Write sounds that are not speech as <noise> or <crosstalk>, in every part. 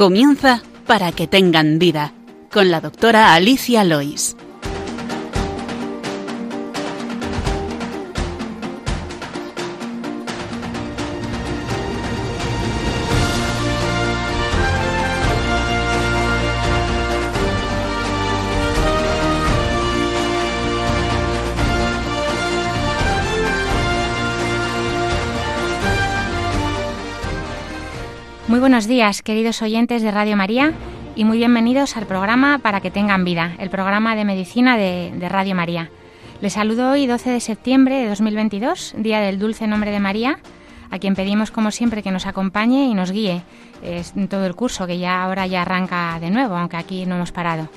Comienza para que tengan vida con la doctora Alicia Lois. Buenos días, queridos oyentes de Radio María, y muy bienvenidos al programa Para que tengan vida, el programa de medicina de, Radio María. Les saludo hoy, 12 de septiembre de 2022, Día del Dulce Nombre de María, a quien pedimos, como siempre, que nos acompañe y nos guíe en todo el curso, que ya ahora ya arranca de nuevo, aunque aquí no hemos parado.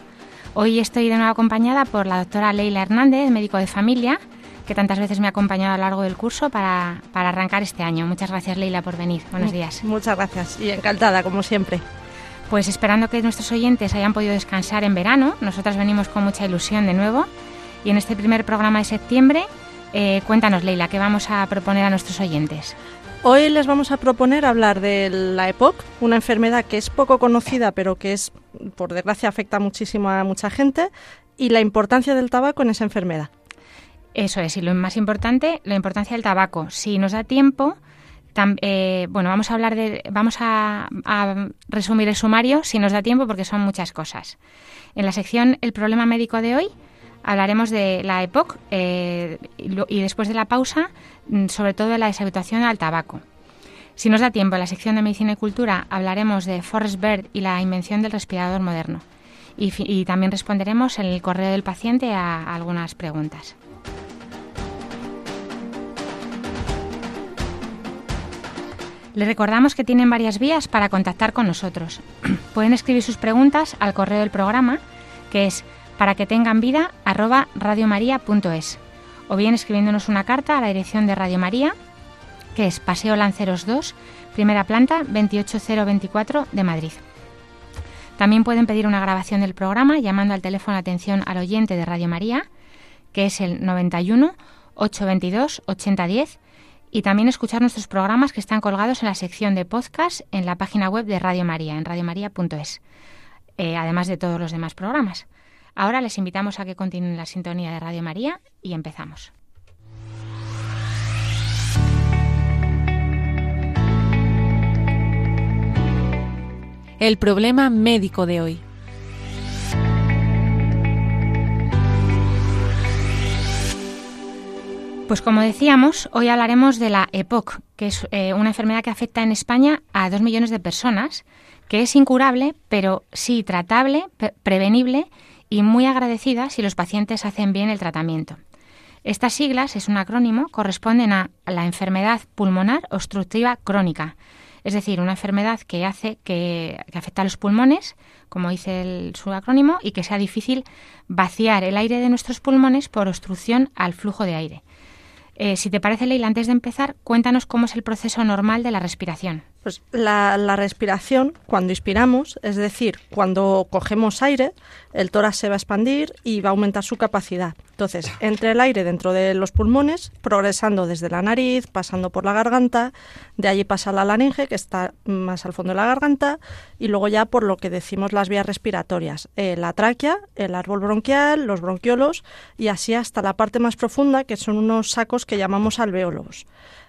Hoy estoy de nuevo acompañada por la doctora Leila Hernández, médico de familia, que tantas veces me ha acompañado a lo largo del curso para, arrancar este año. Muchas gracias, Leila, por venir. Buenos días. Muchas gracias y encantada, como siempre. Pues esperando que nuestros oyentes hayan podido descansar en verano, nosotras venimos con mucha ilusión de nuevo. Y en este primer programa de septiembre, eh, cuéntanos, Leila, ¿qué vamos a proponer a nuestros oyentes? Hoy les vamos a proponer hablar de la EPOC, una enfermedad que es poco conocida, pero que es, por desgracia, afecta muchísimo a mucha gente, y la importancia del tabaco en esa enfermedad. Eso es, y lo más importante, la importancia del tabaco. Si nos da tiempo, eh, bueno, vamos a hablar de, vamos a, resumir el sumario si nos da tiempo porque son muchas cosas. En la sección El problema médico de hoy hablaremos de la EPOC eh, y, después de la pausa, mm, sobre todo de la deshabituación al tabaco. Si nos da tiempo, en la sección de Medicina y Cultura hablaremos de Forrest Bird y la invención del respirador moderno. Y, también responderemos en el correo del paciente a algunas preguntas. Les recordamos que tienen varias vías para contactar con nosotros. <clears throat> Pueden escribir sus preguntas al correo del programa, que es para que tengan vida radiomaria.es, o bien escribiéndonos una carta a la dirección de Radio María, que es Paseo Lanceros 2, primera planta 28024 de Madrid. También pueden pedir una grabación del programa llamando al teléfono de atención al oyente de Radio María, que es el 91 822 8010 y también escuchar nuestros programas que están colgados en la sección de podcast en la página web de Radio María, en radiomaria.es, eh, además de todos los demás programas. Ahora les invitamos a que continúen la sintonía de Radio María y empezamos. El problema médico de hoy. Pues como decíamos, hoy hablaremos de la EPOC, que es eh, una enfermedad que afecta en España a dos millones de personas, que es incurable, pero sí tratable, prevenible y muy agradecida si los pacientes hacen bien el tratamiento. Estas siglas, es un acrónimo, corresponden a la enfermedad pulmonar obstructiva crónica, es decir, una enfermedad que hace que, afecta a los pulmones, como dice el, su acrónimo, y que sea difícil vaciar el aire de nuestros pulmones por obstrucción al flujo de aire. Eh, si te parece, Leila, antes de empezar, cuéntanos cómo es el proceso normal de la respiración. Pues la, respiración, cuando inspiramos, es decir, cuando cogemos aire, el tórax se va a expandir y va a aumentar su capacidad. Entonces, entre el aire dentro de los pulmones, progresando desde la nariz, pasando por la garganta, de allí pasa la laringe, que está más al fondo de la garganta, y luego ya por lo que decimos las vías respiratorias, eh, la tráquea, el árbol bronquial, los bronquiolos, y así hasta la parte más profunda, que son unos sacos que llamamos alveolos.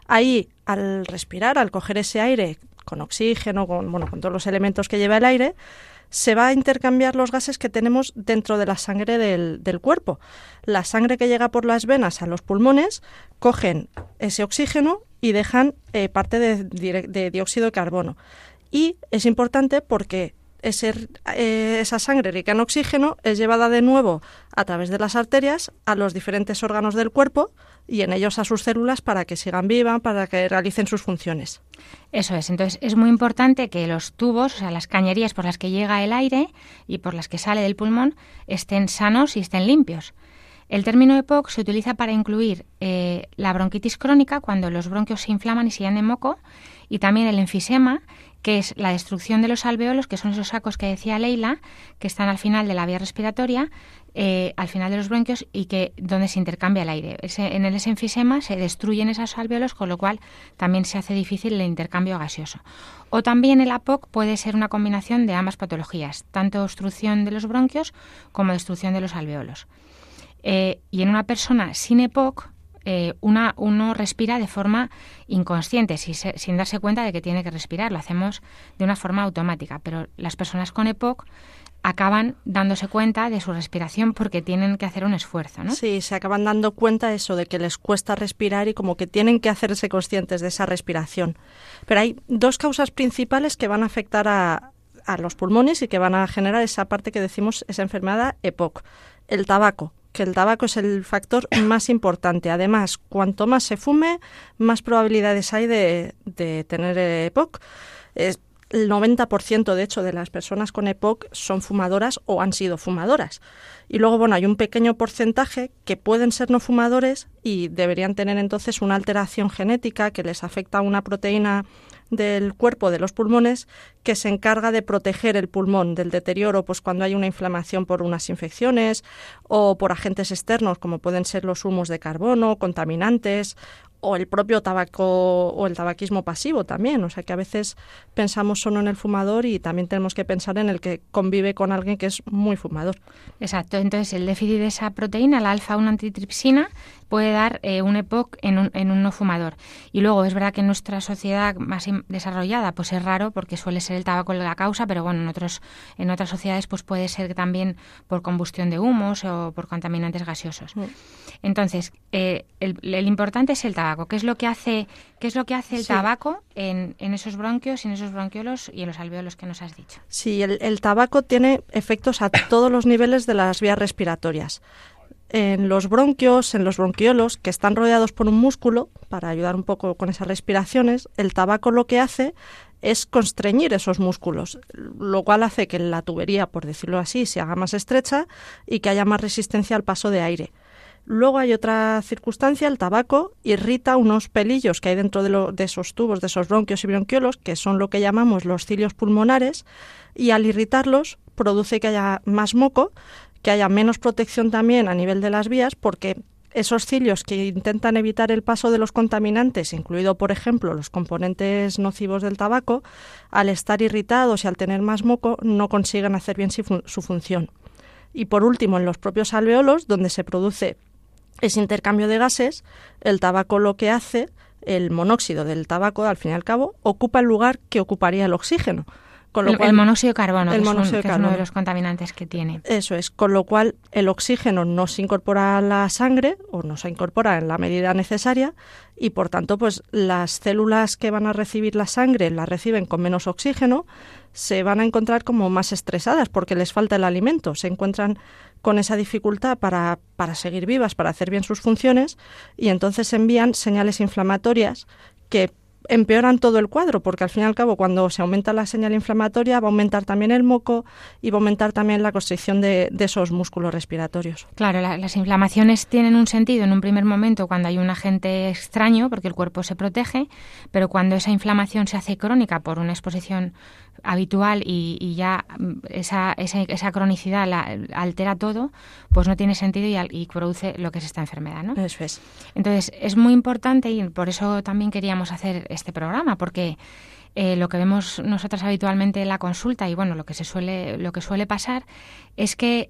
Ahí, al respirar, al coger ese aire con oxígeno, con, bueno, con todos los elementos que lleva el aire, se va a intercambiar los gases que tenemos dentro de la sangre del, cuerpo. La sangre que llega por las venas a los pulmones cogen ese oxígeno y dejan eh, parte de, dióxido de carbono. Y es importante porque eh, esa sangre rica en oxígeno es llevada de nuevo a través de las arterias a los diferentes órganos del cuerpo y en ellos a sus células para que sigan vivas, para que realicen sus funciones. Eso es, entonces es muy importante que los tubos, o sea, las cañerías por las que llega el aire y por las que sale del pulmón, estén sanos y estén limpios. El término EPOC se utiliza para incluir eh, la bronquitis crónica, cuando los bronquios se inflaman y se llenan de moco, y también el enfisema, que es la destrucción de los alveolos, que son esos sacos que decía Leila, que están al final de la vía respiratoria, eh, al final de los bronquios y que donde se intercambia el aire. en el enfisema se destruyen esos alveolos, con lo cual también se hace difícil el intercambio gaseoso. O también el APOC puede ser una combinación de ambas patologías, tanto obstrucción de los bronquios como destrucción de los alveolos. Eh, y en una persona sin EPOC, eh, una, uno respira de forma inconsciente, sin darse cuenta de que tiene que respirar. Lo hacemos de una forma automática. Pero las personas con EPOC acaban dándose cuenta de su respiración porque tienen que hacer un esfuerzo, ¿no? Sí, se acaban dando cuenta eso de que les cuesta respirar y como que tienen que hacerse conscientes de esa respiración. Pero hay dos causas principales que van a afectar a, a los pulmones y que van a generar esa parte que decimos, esa enfermedad EPOC. El tabaco, que el tabaco es el factor más importante. Además, cuanto más se fume, más probabilidades hay de, tener EPOC. el 90% de hecho de las personas con EPOC son fumadoras o han sido fumadoras. Y luego, bueno, hay un pequeño porcentaje que pueden ser no fumadores y deberían tener entonces una alteración genética que les afecta a una proteína del cuerpo de los pulmones que se encarga de proteger el pulmón del deterioro pues cuando hay una inflamación por unas infecciones o por agentes externos como pueden ser los humos de carbono, contaminantes o el propio tabaco o el tabaquismo pasivo también. O sea que a veces pensamos solo en el fumador y también tenemos que pensar en el que convive con alguien que es muy fumador. Exacto. Entonces el déficit de esa proteína, la alfa-1 antitripsina, puede dar eh, un EPOC en un, en un no fumador. Y luego es verdad que en nuestra sociedad más desarrollada pues es raro porque suele ser el tabaco la causa, pero bueno, en otros en otras sociedades pues puede ser también por combustión de humos o por contaminantes gaseosos. Mm. Entonces, eh, el, el importante es el tabaco ¿Qué es lo que hace, qué es lo que hace el tabaco en, esos bronquios, en esos bronquiolos y en los alveolos que nos has dicho? Sí, el, tabaco tiene efectos a todos los niveles de las vías respiratorias en los bronquios, en los bronquiolos, que están rodeados por un músculo, para ayudar un poco con esas respiraciones, el tabaco lo que hace es constreñir esos músculos, lo cual hace que la tubería, por decirlo así, se haga más estrecha y que haya más resistencia al paso de aire. Luego hay otra circunstancia, el tabaco irrita unos pelillos que hay dentro de, esos tubos, de esos bronquios y bronquiolos, que son lo que llamamos los cilios pulmonares, y al irritarlos produce que haya más moco, que haya menos protección también a nivel de las vías, porque esos cilios que intentan evitar el paso de los contaminantes, incluido por ejemplo los componentes nocivos del tabaco, al estar irritados y al tener más moco, no consiguen hacer bien su función. Y por último, en los propios alveolos, donde se produce ese intercambio de gases, el tabaco lo que hace, el monóxido del tabaco, al fin y al cabo, ocupa el lugar que ocuparía el oxígeno. Con lo el, monóxido de carbono, el monóxido es, uno de los contaminantes que tiene. Eso es, con lo cual el oxígeno no se incorpora a la sangre o no se incorpora en la medida necesaria y por tanto pues las células que van a recibir la sangre la reciben con menos oxígeno, se van a encontrar como más estresadas porque les falta el alimento, se encuentran con esa dificultad para, para seguir vivas, para hacer bien sus funciones y entonces envían señales inflamatorias que empeoran todo el cuadro, porque al fin y al cabo cuando se aumenta la señal inflamatoria va a aumentar también el moco y va a aumentar también la constricción de, esos músculos respiratorios. Claro, las inflamaciones tienen un sentido en un primer momento cuando hay un agente extraño, porque el cuerpo se protege, pero cuando esa inflamación se hace crónica por una exposición habitual y, ya mm, esa, esa, cronicidad la, altera todo, pues no tiene sentido y, y, produce lo que es esta enfermedad. ¿no? Eso es. Entonces, es muy importante y por eso también queríamos hacer este programa, porque eh, lo que vemos nosotras habitualmente en la consulta y bueno, lo que se suele, lo que suele pasar es que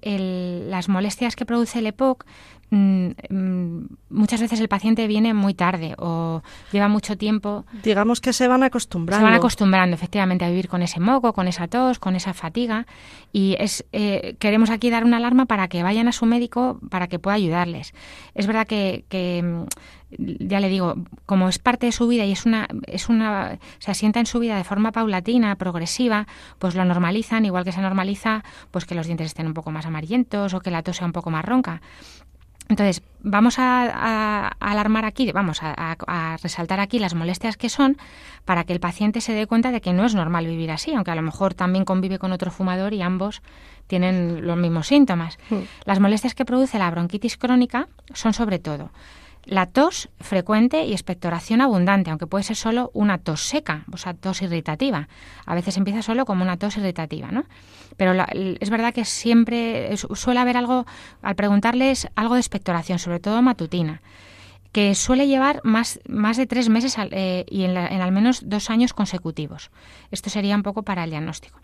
las molestias que produce el EPOC muchas veces el paciente viene muy tarde o lleva mucho tiempo. Digamos que se van acostumbrando. Se van acostumbrando efectivamente a vivir con ese moco, con esa tos, con esa fatiga y es eh, queremos aquí dar una alarma para que vayan a su médico para que pueda ayudarles. Es verdad que, que mm, ya le digo, como es parte de su vida y es una, es una, se asienta en su vida de forma paulatina, progresiva, pues lo normalizan, igual que se normaliza, pues que los dientes estén un poco más amarillentos o que la tos sea un poco más ronca. Entonces, vamos a, alarmar aquí, vamos a, resaltar aquí las molestias que son para que el paciente se dé cuenta de que no es normal vivir así, aunque a lo mejor también convive con otro fumador y ambos tienen los mismos síntomas. Mm. Las molestias que produce la bronquitis crónica son sobre todo La tos frecuente y expectoración abundante, aunque puede ser solo una tos seca, o sea, tos irritativa. A veces empieza solo como una tos irritativa, ¿no? Pero es verdad que siempre suele haber algo, al preguntarles, algo de expectoración, sobre todo matutina que suele llevar más, más de tres meses eh, y en, al menos dos años consecutivos. Esto sería un poco para el diagnóstico.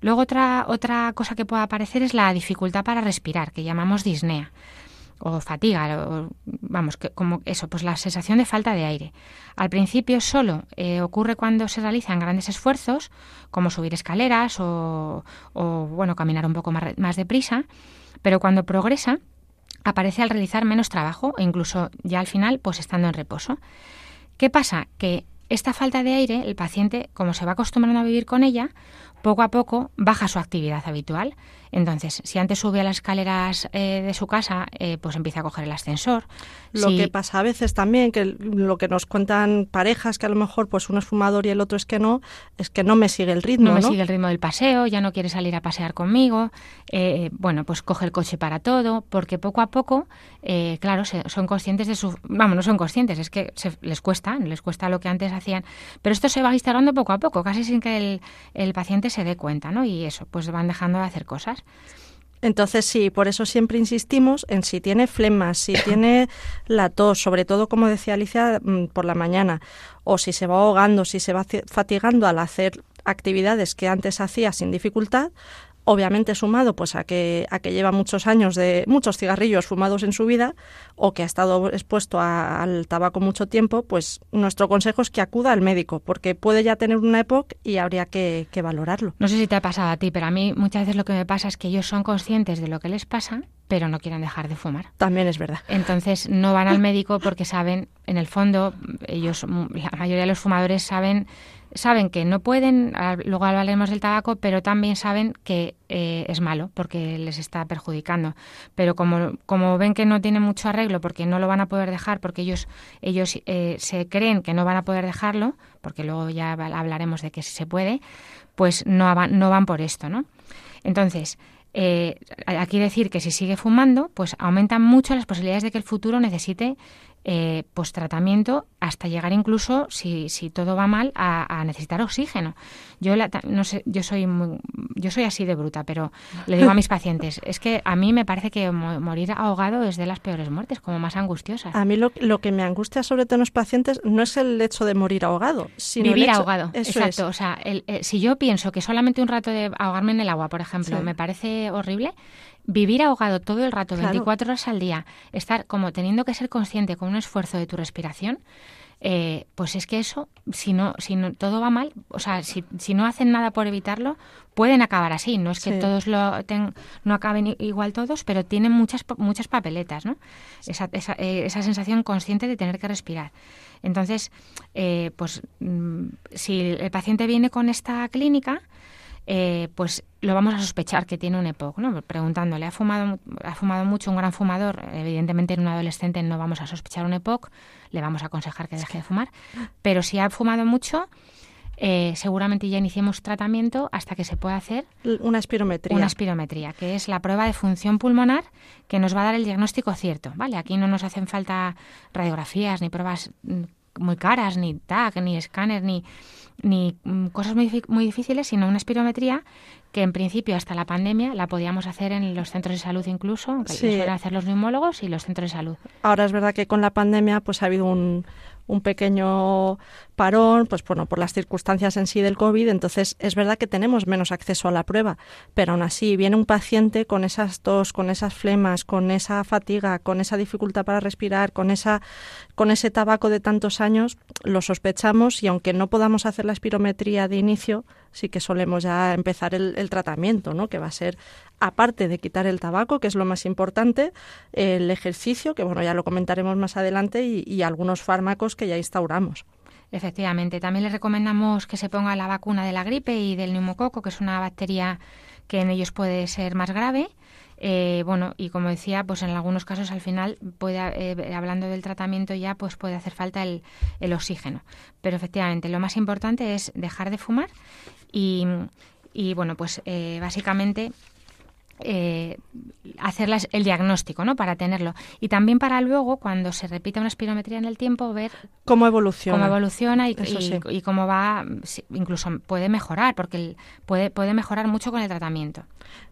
Luego otra, otra cosa que puede aparecer es la dificultad para respirar, que llamamos disnea o fatiga, vamos, que, como eso, pues la sensación de falta de aire. Al principio solo eh, ocurre cuando se realizan grandes esfuerzos, como subir escaleras o, bueno, caminar un poco más, más deprisa, pero cuando progresa, aparece al realizar menos trabajo e incluso ya al final pues estando en reposo. ¿Qué pasa? Que esta falta de aire, el paciente, como se va acostumbrando a vivir con ella, poco a poco baja su actividad habitual. Entonces, si antes sube a las escaleras eh, de su casa, eh, pues empieza a coger el ascensor. Lo que pasa a veces también, que lo que nos cuentan parejas, que a lo mejor pues uno es fumador y el otro es que no, es que no me sigue el ritmo. No me sigue el ritmo del paseo, ya no quiere salir a pasear conmigo. Eh, bueno, pues coge el coche para todo, porque poco a poco, claro, son conscientes de su... Vamos, no son conscientes, es que les cuesta, les cuesta lo que antes hacían. Pero esto se va instalando poco a poco, casi sin que el, el paciente se dé cuenta, ¿no? Y eso, pues van dejando de hacer cosas. Entonces sí, por eso siempre insistimos en si tiene flemas, si <laughs> tiene la tos, sobre todo como decía Alicia mm, por la mañana, o si se va ahogando, si se va fatigando al hacer actividades que antes hacía sin dificultad, obviamente sumado pues a que a que lleva muchos años de muchos cigarrillos fumados en su vida o que ha estado expuesto al tabaco mucho tiempo, pues nuestro consejo es que acuda al médico, porque puede ya tener una EPOC y habría que, que valorarlo. No sé si te ha pasado a ti, pero a mí muchas veces lo que me pasa es que ellos son conscientes de lo que les pasa, pero no quieren dejar de fumar. También es verdad. Entonces no van al médico porque saben, en el fondo, ellos, la mayoría de los fumadores saben saben que no pueden, luego hablaremos del tabaco, pero también saben que eh, es malo porque les está perjudicando. Pero como, como ven que no tiene mucho arreglo porque no lo van a poder dejar, porque ellos, ellos eh, se creen que no van a poder dejarlo, porque luego ya hablaremos de que si se puede, pues no, van, no van por esto, ¿no? Entonces, eh, aquí decir que si sigue fumando, pues aumentan mucho las posibilidades de que el futuro necesite eh, pues tratamiento hasta llegar incluso, si, si todo va mal, a, necesitar oxígeno. Yo no sé, yo soy yo soy así de bruta, pero le digo a mis <laughs> pacientes, es que a mí me parece que morir ahogado es de las peores muertes, como más angustiosas. A mí lo, lo que me angustia sobre todo en los pacientes no es el hecho de morir ahogado, sino vivir ahogado. exacto. O sea, eh, si yo pienso que solamente un rato de ahogarme en el agua, por ejemplo, me parece horrible, vivir ahogado todo el rato, 24 horas al día, estar como teniendo que ser consciente con un esfuerzo de tu respiración, eh, pues es que eso, si no, si no todo va mal, o sea, si, si no hacen nada por evitarlo, pueden acabar así. No es que todos lo no acaben igual todos, pero tienen muchas muchas papeletas, ¿no? Esa, esa, eh, esa sensación consciente de tener que respirar. Entonces, eh, pues mm, si el paciente viene con esta clínica, eh, pues lo vamos a sospechar que tiene un EPOC, ¿no? Preguntándole, ¿ha fumado, ¿ha fumado mucho un gran fumador? Evidentemente en un adolescente no vamos a sospechar un EPOC, le vamos a aconsejar que deje de fumar, pero si ha fumado mucho, eh, seguramente ya iniciemos tratamiento hasta que se pueda hacer una espirometría. Una espirometría, que es la prueba de función pulmonar que nos va a dar el diagnóstico cierto, ¿vale? Aquí no nos hacen falta radiografías ni pruebas mm, muy caras, ni TAC, ni escáner, ni ni mm, cosas muy, muy difíciles, sino una espirometría que en principio hasta la pandemia la podíamos hacer en los centros de salud incluso, aunque sí. suelen hacer los neumólogos y los centros de salud. Ahora es verdad que con la pandemia pues ha habido un, un pequeño parón, pues bueno, por las circunstancias en sí del COVID, entonces es verdad que tenemos menos acceso a la prueba, pero aún así viene un paciente con esas tos, con esas flemas, con esa fatiga, con esa dificultad para respirar, con esa con ese tabaco de tantos años, lo sospechamos y aunque no podamos hacer la espirometría de inicio, sí que solemos ya empezar el, tratamiento, ¿no? Que va a ser aparte de quitar el tabaco, que es lo más importante, el ejercicio, que bueno, ya lo comentaremos más adelante, y, algunos fármacos que ya instauramos. Efectivamente, también les recomendamos que se ponga la vacuna de la gripe y del neumococo, que es una bacteria que en ellos puede ser más grave. Eh, bueno, y como decía, pues en algunos casos al final, puede, eh, hablando del tratamiento ya, pues puede hacer falta el, el, oxígeno. Pero efectivamente, lo más importante es dejar de fumar y, y bueno, pues eh, básicamente eh, hacer el diagnóstico, ¿no? Para tenerlo. Y también para luego, cuando se repita una espirometría en el tiempo, ver cómo evoluciona. Cómo evoluciona y, y, cómo va, incluso puede mejorar, porque puede, puede mejorar mucho con el tratamiento.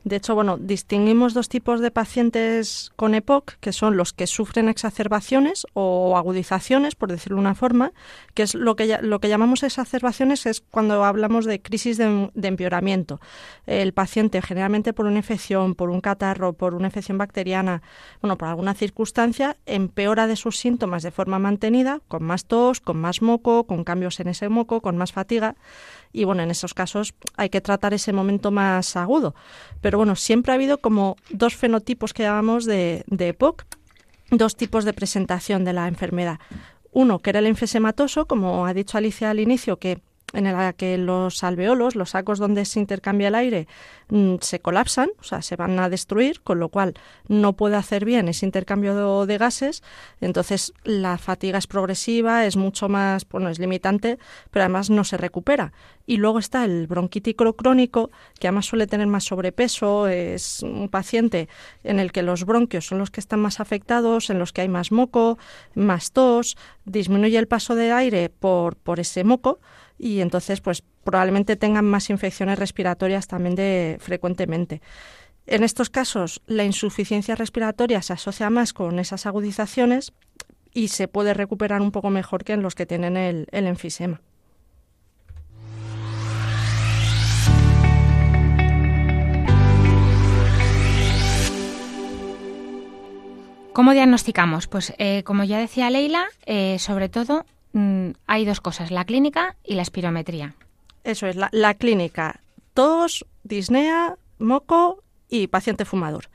De hecho, bueno, distinguimos dos tipos de pacientes con EPOC, que son los que sufren exacerbaciones o agudizaciones, por decirlo de una forma, que es lo que, lo que llamamos exacerbaciones es cuando hablamos de crisis de, de empeoramiento. El paciente, generalmente por una infección, por un catarro, por una infección bacteriana, bueno, por alguna circunstancia, empeora de sus síntomas de forma mantenida, con más tos, con más moco, con cambios en ese moco, con más fatiga y bueno, en esos casos hay que tratar ese momento más agudo. Pero bueno, siempre ha habido como dos fenotipos que llamamos de, de EPOC, dos tipos de presentación de la enfermedad. Uno, que era el enfesematoso, como ha dicho Alicia al inicio, que en el que los alveolos, los sacos donde se intercambia el aire, mm, se colapsan, o sea, se van a destruir, con lo cual no puede hacer bien ese intercambio de, gases. Entonces, la fatiga es progresiva, es mucho más, bueno, es limitante, pero además no se recupera. Y luego está el bronquítico crónico, que además suele tener más sobrepeso, es un paciente en el que los bronquios son los que están más afectados, en los que hay más moco, más tos, disminuye el paso de aire por, por ese moco y entonces pues probablemente tengan más infecciones respiratorias también de frecuentemente. En estos casos, la insuficiencia respiratoria se asocia más con esas agudizaciones y se puede recuperar un poco mejor que en los que tienen el, el enfisema. ¿Cómo diagnosticamos? Pues eh, como ya decía Leila, eh, sobre todo Mm, hay dos cosas, la clínica y la espirometría. Eso es, la, clínica, tos, disnea, moco y paciente fumador.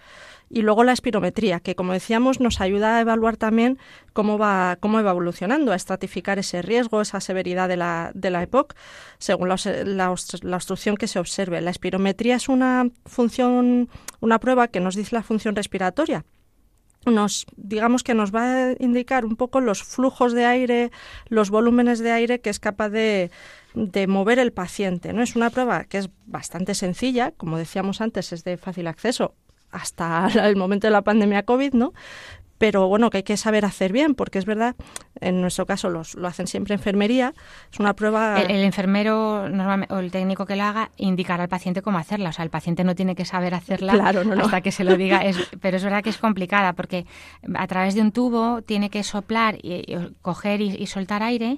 Y luego la espirometría, que como decíamos nos ayuda a evaluar también cómo va, cómo va evolucionando, a estratificar ese riesgo, esa severidad de la, de la EPOC, según la, la, la, obstrucción que se observe. La espirometría es una función, una prueba que nos dice la función respiratoria nos digamos que nos va a indicar un poco los flujos de aire, los volúmenes de aire que es capaz de, de mover el paciente. ¿no? Es una prueba que es bastante sencilla, como decíamos antes, es de fácil acceso hasta <laughs> el momento de la pandemia COVID, ¿no? Pero bueno, que hay que saber hacer bien, porque es verdad, en nuestro caso los, lo hacen siempre enfermería, es una prueba... El, enfermero o el técnico que lo haga indicará al paciente cómo hacerla, o sea, el paciente no tiene que saber hacerla hasta que se lo diga, <laughs> pero es verdad que es complicada, porque a través de un tubo tiene que soplar y, coger y soltar aire,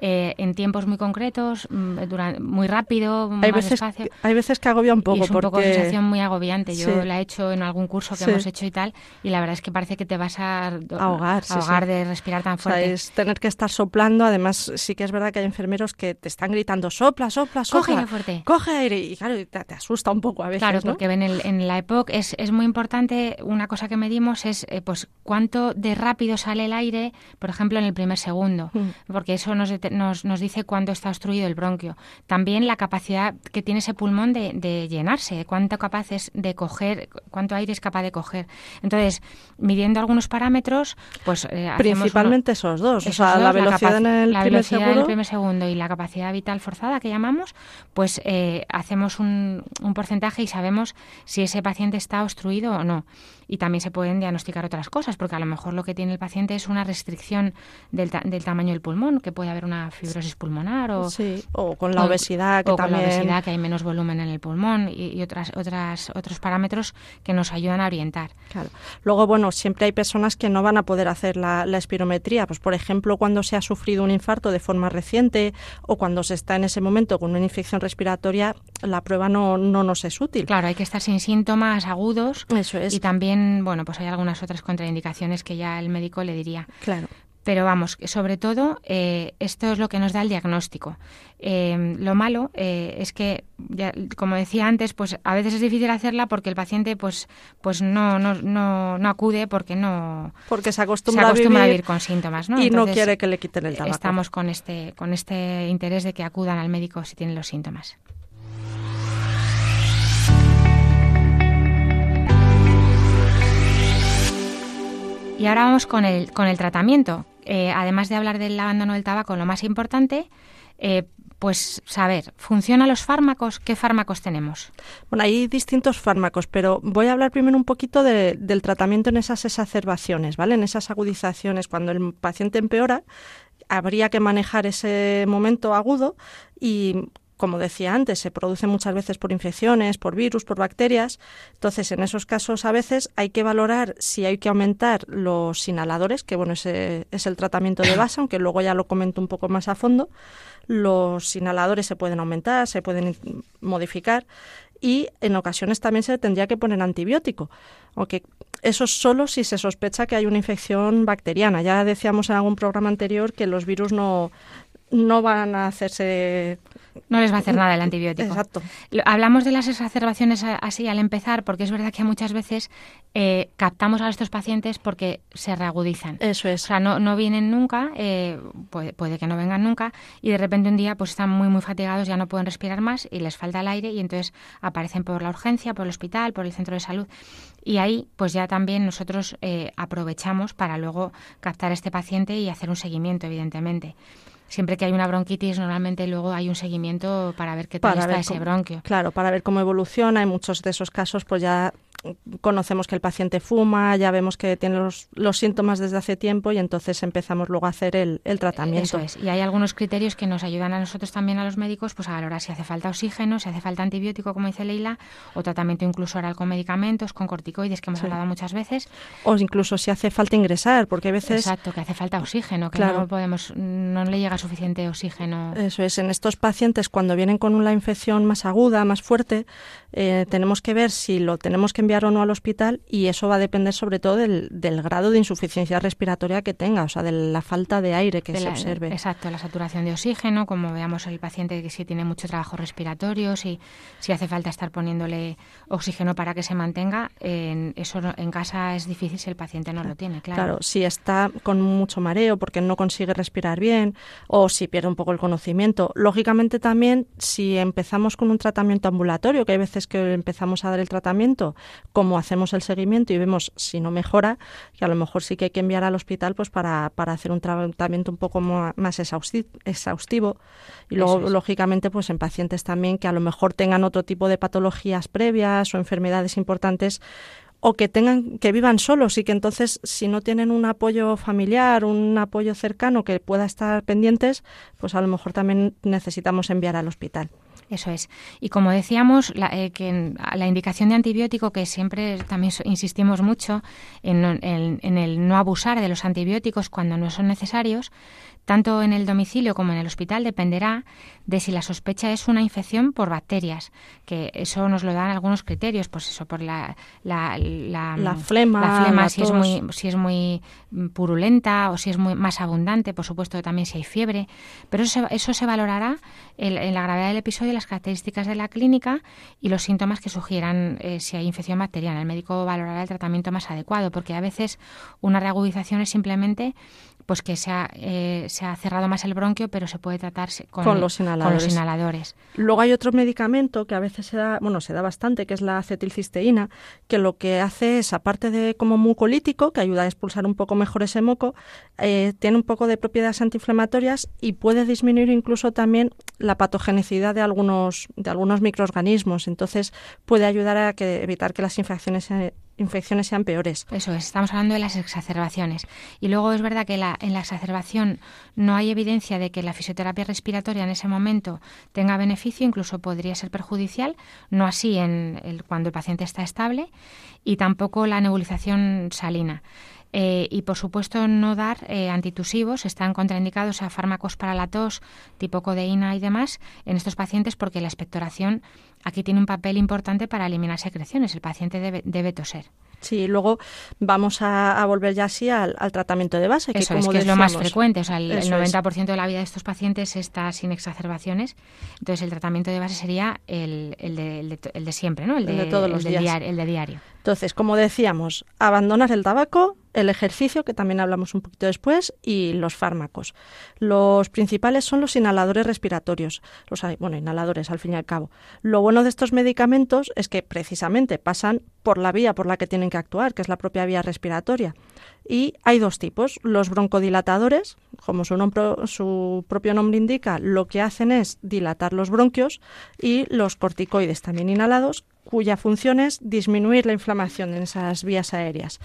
eh, en tiempos muy concretos, mm, muy rápido, hay veces, Hay veces que agobia un poco. es un poco sensación muy agobiante. Yo la he hecho en algún curso que hemos hecho y tal, y la verdad es que parece que te vas a ahogar, ahogar de respirar tan fuerte. es tener que estar soplando. Además, sí que es verdad que hay enfermeros que te están gritando sopla, sopla, sopla. Coge aire fuerte. Coge aire. Y claro, te, asusta un poco a veces. Claro, porque en, en, la EPOC es, es muy importante, una cosa que medimos es eh, pues cuánto de rápido sale el aire, por ejemplo, en el primer segundo, mm. porque eso nos, nos, nos dice cuándo está obstruido el bronquio. También la capacidad que tiene ese pulmón de, llenarse, cuánto capaz es de coger, cuánto aire es capaz de coger. Entonces, midiendo algunos parámetros, pues eh, principalmente esos dos, o sea, la velocidad, en, el primer segundo y la capacidad vital forzada que llamamos, pues eh, hacemos un, un porcentaje y sabemos si ese paciente está obstruido o no y también se pueden diagnosticar otras cosas, porque a lo mejor lo que tiene el paciente es una restricción del, del tamaño del pulmón, que puede haber una fibrosis pulmonar o, o con la obesidad, que también... con la obesidad, que hay menos volumen en el pulmón y, otras, otras, otros parámetros que nos ayudan a orientar. Claro. Luego, bueno, siempre hay personas que no van a poder hacer la, la espirometría, pues por ejemplo, cuando se ha sufrido un infarto de forma reciente o cuando se está en ese momento con una infección respiratoria, la prueba no, no nos es útil. Claro, hay que estar sin síntomas agudos. Eso es. Y también bueno, pues hay algunas otras contraindicaciones que ya el médico le diría. Claro. Pero vamos, sobre todo, eh, esto es lo que nos da el diagnóstico. Eh, lo malo eh, es que, como decía antes, pues a veces es difícil hacerla porque el paciente pues, pues no, no, no, acude porque no porque se acostumbra, a, vivir con síntomas, ¿no? Y no quiere que le quiten el tabaco. Estamos con este, con este interés de que acudan al médico si tienen los síntomas. Y ahora vamos con el, con el tratamiento. Eh, además de hablar del abandono del tabaco, lo más importante, eh, pues saber, ¿funcionan los fármacos? ¿Qué fármacos tenemos? Bueno, hay distintos fármacos, pero voy a hablar primero un poquito del tratamiento en esas exacerbaciones, ¿vale? En esas agudizaciones, cuando el paciente empeora, habría que manejar ese momento agudo y como decía antes, se produce muchas veces por infecciones, por virus, por bacterias. Entonces, en esos casos, a veces hay que valorar si hay que aumentar los inhaladores, que bueno, ese es el tratamiento de base, aunque luego ya lo comento un poco más a fondo. Los inhaladores se pueden aumentar, se pueden modificar y en ocasiones también se tendría que poner antibiótico, aunque eso solo si se sospecha que hay una infección bacteriana. Ya decíamos en algún programa anterior que los virus no, no van a hacerse no les va a hacer nada el <laughs> antibiótico. Exacto. Hablamos de las exacerbaciones así al empezar, porque es verdad que muchas veces eh, captamos a estos pacientes porque se reagudizan. Eso es. O sea, no, no vienen nunca, eh, puede, que no vengan nunca, y de repente un día pues están muy, muy fatigados, ya no pueden respirar más y les falta el aire y entonces aparecen por la urgencia, por el hospital, por el centro de salud. Y ahí pues ya también nosotros eh, aprovechamos para luego captar a este paciente y hacer un seguimiento, evidentemente siempre que hay una bronquitis, normalmente luego hay un seguimiento para ver qué tal está ese bronquio. Claro, para ver cómo evoluciona. En muchos de esos casos, pues ya conocemos que el paciente fuma, ya vemos que tiene los, los, síntomas desde hace tiempo y entonces empezamos luego a hacer el, el, tratamiento. Eso es. Y hay algunos criterios que nos ayudan a nosotros también, a los médicos, pues a valorar si hace falta oxígeno, si hace falta antibiótico, como dice Leila, o tratamiento incluso oral con medicamentos, con corticoides, que hemos hablado muchas veces. O incluso si hace falta ingresar, porque a veces... Exacto, que hace falta oxígeno, que no podemos, no le llega suficiente oxígeno. Eso es. En estos pacientes, cuando vienen con una infección más aguda, más fuerte, eh, tenemos que ver si lo tenemos que enviar o no al hospital y eso va a depender sobre todo del, grado de insuficiencia respiratoria que tenga, o sea, de la falta de aire que se observe. Exacto, la saturación de oxígeno, como veamos el paciente que si tiene mucho trabajo respiratorio, si, si hace falta estar poniéndole oxígeno para que se mantenga, en, eso en casa es difícil si el paciente no lo tiene, claro. Claro, si está con mucho mareo porque no consigue respirar bien o si pierde un poco el conocimiento. Lógicamente también si empezamos con un tratamiento ambulatorio, que hay veces que empezamos a dar el tratamiento, como hacemos el seguimiento y vemos si no mejora, que a lo mejor sí que hay que enviar al hospital pues para, para hacer un tratamiento un poco más exhaustivo. Y luego, lógicamente, pues en pacientes también que a lo mejor tengan otro tipo de patologías previas o enfermedades importantes o que tengan que vivan solos y que entonces si no tienen un apoyo familiar, un apoyo cercano que pueda estar pendientes, pues a lo mejor también necesitamos enviar al hospital. Eso es. Y como decíamos, la, eh, que la indicación de antibiótico, que siempre también insistimos mucho en, en, el no abusar de los antibióticos cuando no son necesarios, tanto en el domicilio como en el hospital dependerá de si la sospecha es una infección por bacterias, que eso nos lo dan algunos criterios, pues eso, por la, la, la, flema, flema si, es muy, si es muy purulenta o si es muy más abundante, por supuesto también si hay fiebre, pero eso, eso se valorará en, la gravedad del episodio, las características de la clínica y los síntomas que sugieran eh, si hay infección bacteriana. El médico valorará el tratamiento más adecuado, porque a veces una reagudización es simplemente pues que se ha, eh, se ha cerrado más el bronquio, pero se puede tratar con, los inhaladores. Luego hay otro medicamento que a veces se da, bueno, se da bastante, que es la acetilcisteína, que lo que hace es, aparte de como mucolítico, que ayuda a expulsar un poco mejor ese moco, eh, tiene un poco de propiedades antiinflamatorias y puede disminuir incluso también la patogenicidad de algunos, de algunos microorganismos. Entonces puede ayudar a que, evitar que las infecciones se infecciones sean peores. Eso es, estamos hablando de las exacerbaciones. Y luego es verdad que la, en la exacerbación no hay evidencia de que la fisioterapia respiratoria en ese momento tenga beneficio, incluso podría ser perjudicial, no así en el, cuando el paciente está estable, y tampoco la nebulización salina. Eh, y por supuesto no dar eh, antitusivos, están contraindicados a fármacos para la tos tipo codeína y demás en estos pacientes porque la expectoración aquí tiene un papel importante para eliminar secreciones. El paciente debe, debe toser. Sí, luego vamos a, volver ya así al, tratamiento de base. Que Eso es, que es lo más frecuente. O sea, el, 90% de la vida de estos pacientes está sin exacerbaciones. Entonces, el tratamiento de base sería el, el, de, el de, siempre, ¿no? El de, todos los días. el de diario. Entonces, como decíamos, abandonar el tabaco, el ejercicio, que también hablamos un poquito después, y los fármacos. Los principales son los inhaladores respiratorios, los, bueno, inhaladores al fin y al cabo. Lo bueno de estos medicamentos es que precisamente pasan por la vía por la que tienen que actuar, que es la propia vía respiratoria. Y hay dos tipos, los broncodilatadores, como su, su propio nombre indica, lo que hacen es dilatar los bronquios, y los corticoides también inhalados, cuya función es disminuir la inflamación en esas vías aéreas.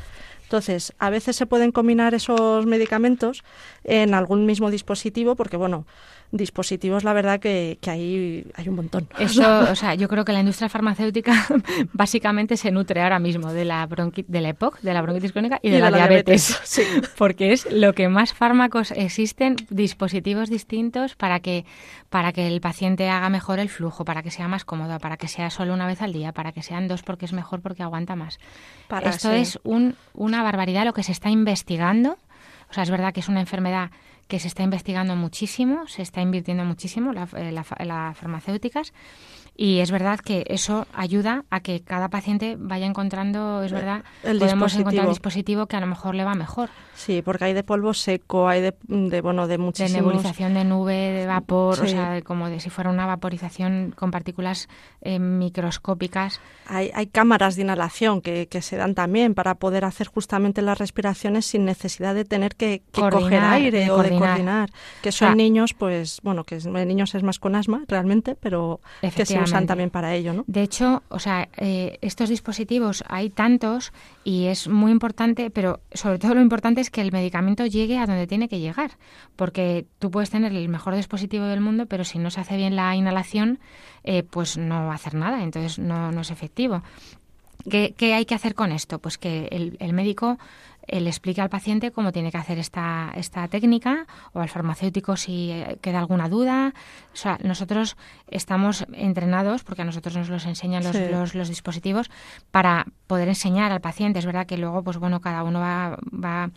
Entonces, a veces se pueden combinar esos medicamentos en algún mismo dispositivo porque, bueno, dispositivos, la verdad que, que ahí hay un montón. <laughs> Eso, o sea, yo creo que la industria farmacéutica <laughs> básicamente se nutre ahora mismo de la, de la EPOC, de la bronquitis crónica y de, la, diabetes, <laughs> porque es lo que más fármacos existen, dispositivos distintos para que, para que el paciente haga mejor el flujo, para que sea más cómodo, para que sea solo una vez al día, para que sean dos porque es mejor porque aguanta más. Esto es un, una barbaridad lo que se está investigando. O sea, es verdad que es una enfermedad que se está investigando muchísimo, se está invirtiendo muchísimo las la, eh, la farmacéuticas y es verdad que eso ayuda a que cada paciente vaya encontrando, es verdad, el podemos dispositivo. encontrar un dispositivo que a lo mejor le va mejor. Sí, porque hay de polvo seco, hay de, de bueno, de muchísimos... De nebulización de nube, de vapor, o sea, como de si fuera una vaporización con partículas eh, microscópicas. Hay, hay cámaras de inhalación que, que, se dan también para poder hacer justamente las respiraciones sin necesidad de tener que, coger aire o de coordinar. Que son niños, pues, bueno, que en niños es más con asma realmente, pero que se usan también para ello, ¿no? De hecho, o sea, eh, estos dispositivos hay tantos y es muy importante, pero sobre todo lo importante es que el medicamento llegue a donde tiene que llegar, porque tú puedes tener el mejor dispositivo del mundo, pero si no se hace bien la inhalación, eh, pues no va a hacer nada, entonces no, no es efectivo. ¿Qué, ¿Qué, hay que hacer con esto? Pues que el, el médico le explique al paciente cómo tiene que hacer esta, esta técnica o al farmacéutico si eh, queda alguna duda. O sea, nosotros estamos entrenados, porque a nosotros nos los enseñan los, los, los, dispositivos, para poder enseñar al paciente. Es verdad que luego, pues bueno, cada uno va, va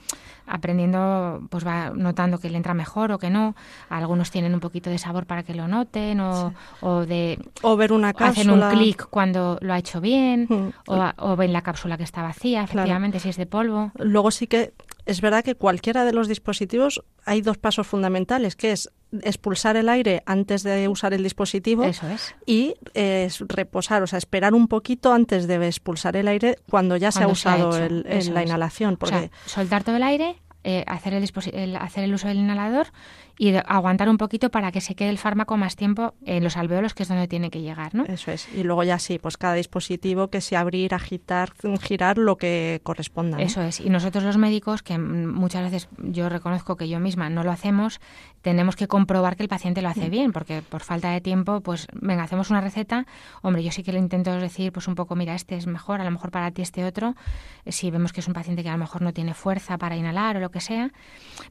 aprendiendo, pues va notando que le entra mejor o que no. Algunos tienen un poquito de sabor para que lo noten o, o de... O ver una cápsula. Hacen un clic cuando lo ha hecho bien mm. o, o, ven la cápsula que está vacía, efectivamente, si es de polvo. Luego sí que es verdad que cualquiera de los dispositivos hay dos pasos fundamentales, que es expulsar el aire antes de usar el dispositivo y reposar, o sea, esperar un poquito antes de expulsar el aire cuando ya se ha usado la inhalación. Porque... soltar todo el aire, eh, hacer, el, hacer el uso del inhalador y aguantar un poquito para que se quede el fármaco más tiempo en los alveolos, que es donde tiene que llegar, ¿no? Eso es. Y luego ya sí, pues cada dispositivo que se abrir, agitar, girar lo que corresponda. Eso es. Y nosotros los médicos, que muchas veces yo reconozco que yo misma no lo hacemos, tenemos que comprobar que el paciente lo hace mm. bien, porque por falta de tiempo, pues venga, hacemos una receta. Hombre, yo sí que le intento decir, pues un poco, mira, este es mejor, a lo mejor para ti este otro. Si vemos que es un paciente que a lo mejor no tiene fuerza para inhalar o lo que sea,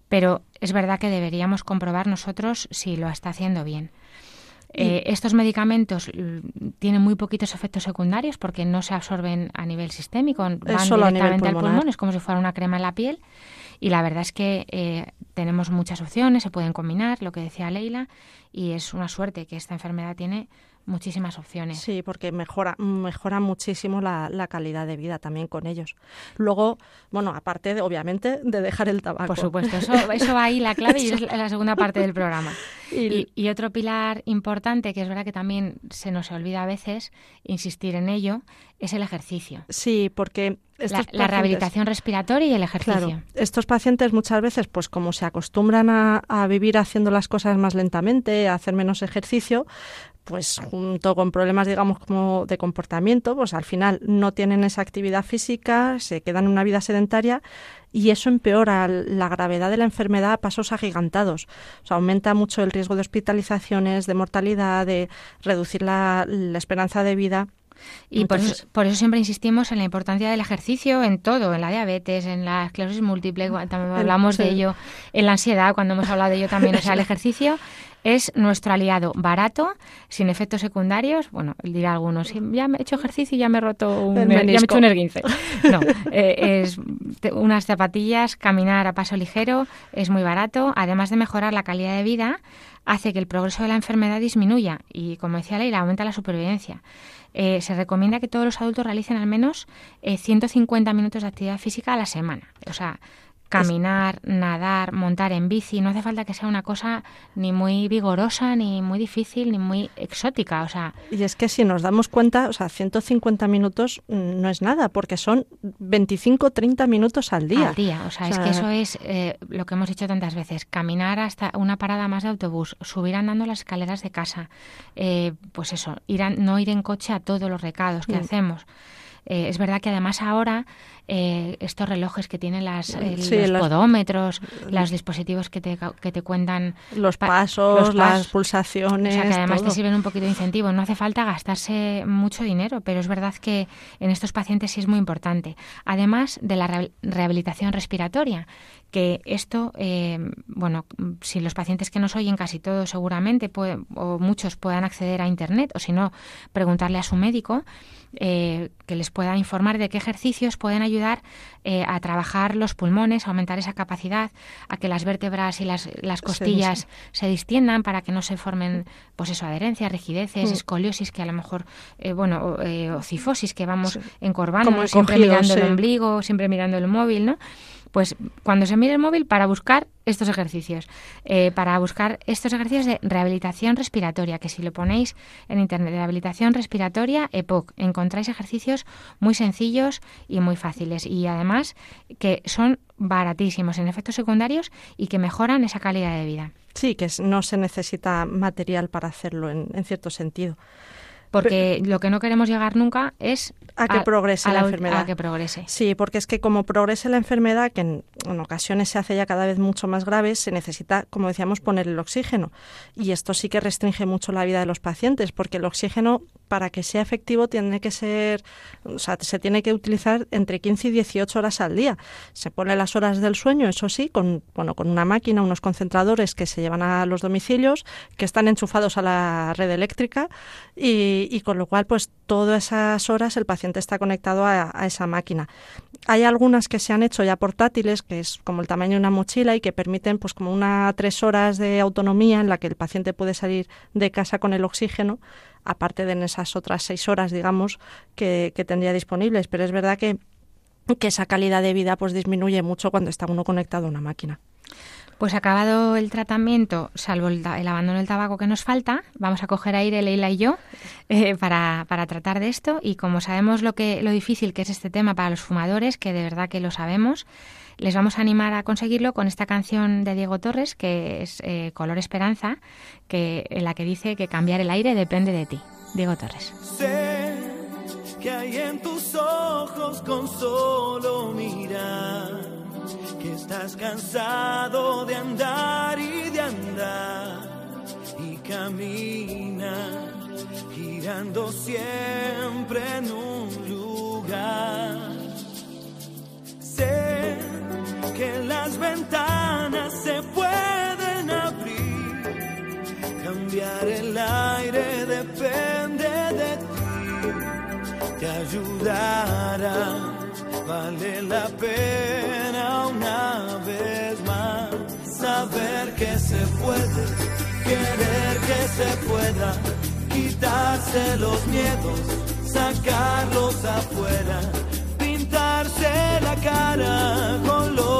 pero es verdad que deberíamos comprobar nosotros si lo está haciendo bien. Eh, estos medicamentos tienen muy poquitos efectos secundarios porque no se absorben a nivel sistémico, van directamente al pulmón, es como si fuera una crema en la piel. Y la verdad es que eh, tenemos muchas opciones, se pueden combinar, lo que decía Leila, y es una suerte que esta enfermedad tiene muchísimas opciones. Sí, porque mejora, mejora muchísimo la, la, calidad de vida también con ellos. Luego, bueno, aparte de, obviamente, de dejar el tabaco. Por supuesto, eso, eso va ahí la clave y es <laughs> la segunda parte del programa. Y, y, otro pilar importante, que es verdad que también se nos olvida a veces insistir en ello, es el ejercicio. Sí, porque la, rehabilitación respiratoria y el ejercicio. estos pacientes muchas veces, pues como se acostumbran a, a, vivir haciendo las cosas más lentamente, a hacer menos ejercicio, pues junto con problemas, digamos, como de comportamiento, pues al final no tienen esa actividad física, se quedan en una vida sedentaria y eso empeora la gravedad de la enfermedad a pasos agigantados. O sea, aumenta mucho el riesgo de hospitalizaciones, de mortalidad, de reducir la, la esperanza de vida. Y por, eso, por, eso, siempre insistimos en la importancia del ejercicio en todo, en la diabetes, en la esclerosis múltiple, también hablamos de ello, en la ansiedad, cuando hemos hablado de ello también. O sea, el ejercicio Es nuestro aliado barato, sin efectos secundarios. Bueno, dirá algunos, ya me he hecho ejercicio y ya me he roto un, El ya me he hecho un esguince. <laughs> No, eh, es te- unas zapatillas, caminar a paso ligero, es muy barato. Además de mejorar la calidad de vida, hace que el progreso de la enfermedad disminuya y, como decía Leila, aumenta la supervivencia. Eh, se recomienda que todos los adultos realicen al menos eh, 150 minutos de actividad física a la semana. O sea, caminar, nadar, montar en bici, no hace falta que sea una cosa ni muy vigorosa, ni muy difícil, ni muy exótica. O sea, Y es que si nos damos cuenta, o sea, 150 minutos mm, no es nada, porque son 25-30 minutos al día. al día. O sea, O es que eso es eh, lo que hemos dicho tantas veces. Caminar hasta una parada más de autobús, subir andando las escaleras de casa, eh, pues eso, ir a- no ir en coche a todos los recados que Mm. hacemos. Eh, es verdad que además ahora eh, estos relojes que tienen las, el- Sí, los las- podómetros, los dispositivos que te, que te cuentan Los pa- pasos, las pulsaciones. o sea, que además todo. te sirven un poquito de incentivo. No hace falta gastarse mucho dinero, pero es verdad que en estos pacientes sí es muy importante. Además de la reha- rehabilitación respiratoria, que esto, eh, bueno, si los pacientes que nos oyen, casi todos seguramente, puede- o muchos puedan acceder a Internet, o si no, preguntarle a su médico, eh, que les pueda informar de qué ejercicios pueden ayudar eh, a trabajar los pulmones, a aumentar esa capacidad, a que las vértebras y las, las costillas se distiendan para que no se formen, pues eso, adherencias, rigideces, Mm. escoliosis, que a lo mejor, eh, bueno, o, eh, o cifosis, que vamos encorvando, siempre mirando el ombligo, siempre mirando el móvil, ¿no? Pues cuando se mire el móvil para buscar estos ejercicios, eh, para buscar estos ejercicios de rehabilitación respiratoria, que si lo ponéis en internet, rehabilitación respiratoria EPOC, encontráis ejercicios muy sencillos y muy fáciles y además que son baratísimos en efectos secundarios y que mejoran esa calidad de vida. Sí, que no se necesita material para hacerlo en, en cierto sentido. Porque lo que no queremos llegar nunca es A que progrese la enfermedad. A que progrese. Sí, porque es que como progrese la enfermedad, que en, en ocasiones se hace ya cada vez mucho más grave, se necesita, como decíamos, poner el oxígeno. Y esto sí que restringe mucho la vida de los pacientes, porque el oxígeno, para que sea efectivo, tiene que ser, o sea, se tiene que utilizar entre 15 y 18 horas al día. Se pone las horas del sueño, eso sí, con, bueno, con una máquina, unos concentradores que se llevan a los domicilios, que están enchufados a la red eléctrica y, y con lo cual, pues todas esas horas el paciente está conectado a, esa máquina. Hay algunas que se han hecho ya portátiles, que es como el tamaño de una mochila y que permiten pues como una tres horas de autonomía en la que el paciente puede salir de casa con el oxígeno, aparte de en esas otras seis horas, digamos, que, que tendría disponibles. Pero es verdad que, que esa calidad de vida pues disminuye mucho cuando está uno conectado a una máquina. Pues acabado el tratamiento, salvo el, abandono del tabaco que nos falta, vamos a coger aire Leila y yo eh, para, para tratar de esto y como sabemos lo que lo difícil que es este tema para los fumadores, que de verdad que lo sabemos, les vamos a animar a conseguirlo con esta canción de Diego Torres que es eh, Color Esperanza, que en la que dice que cambiar el aire depende de ti. Diego Torres. Sé que hay en tus ojos con solo mirar estás cansado de andar y de andar y camina girando siempre en un lugar. Sé que las ventanas se pueden abrir Cambiar el aire depende de ti, te ayudará, vale la pena una vez más saber que se puede, querer que se pueda, quitarse los miedos, sacarlos afuera, pintarse la cara color esperanza,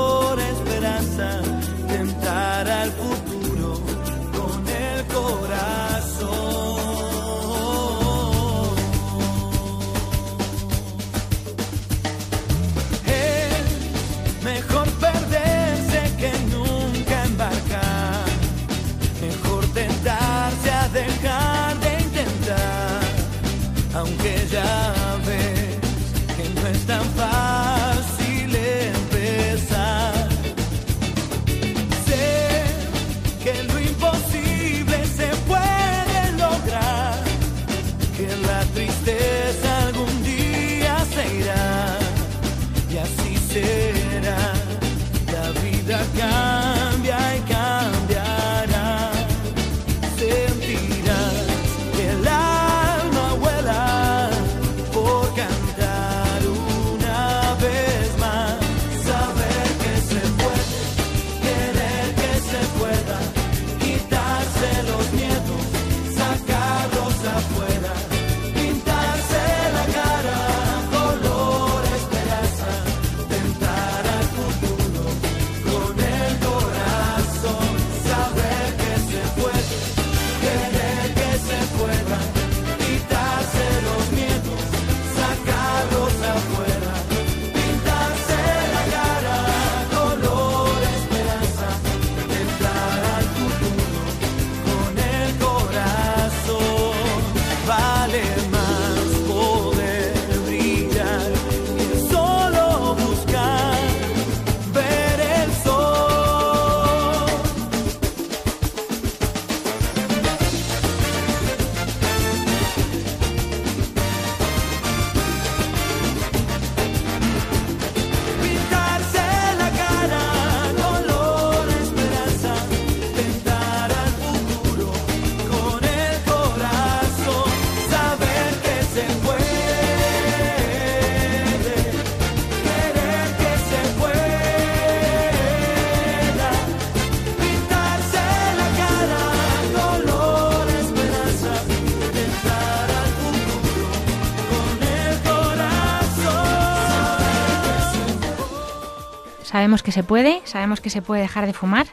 sabemos que se puede, sabemos que se puede dejar de fumar.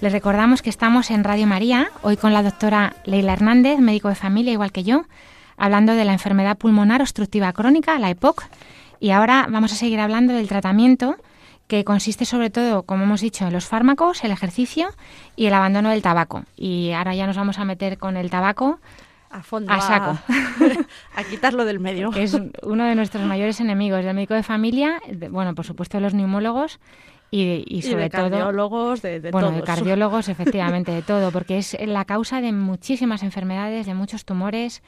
Les recordamos que estamos en Radio María, hoy con la doctora Leila Hernández, médico de familia igual que yo, hablando de la enfermedad pulmonar obstructiva crónica, la EPOC, y ahora vamos a seguir hablando del tratamiento que consiste sobre todo, como hemos dicho, en los fármacos, el ejercicio y el abandono del tabaco. Y ahora ya nos vamos a meter con el tabaco a fondo, a saco. <laughs> A, quitarlo del medio. Que es uno de nuestros mayores enemigos, el médico de familia, bueno, por supuesto los neumólogos y, y sobre de todo cardiólogos, de, de bueno, todos. de cardiólogos, <laughs> efectivamente, de todo, porque es la causa de muchísimas enfermedades, de muchos tumores.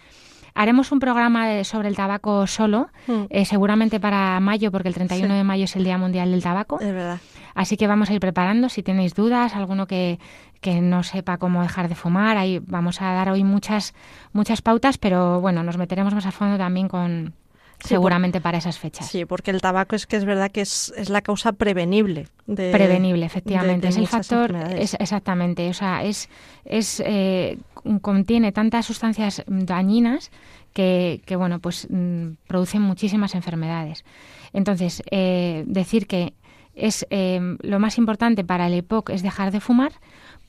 Haremos un programa de- sobre el tabaco solo, Mm. eh, seguramente para mayo, porque el 31 Sí. de mayo es el Día Mundial del Tabaco. Es verdad. Así que vamos a ir preparando. Si tenéis dudas, alguno que, que no sepa cómo dejar de fumar, ahí vamos a dar hoy muchas, muchas pautas, pero bueno, nos meteremos más a fondo también con Sí, seguramente para esas fechas. Sí, porque el tabaco es que es verdad que es, es la causa prevenible. De, Prevenible, efectivamente. de es el factor, es, exactamente. O sea, es, es eh, contiene tantas sustancias dañinas que, que bueno, pues mm, producen muchísimas enfermedades. Entonces, eh, decir que es eh, lo más importante para el EPOC es dejar de fumar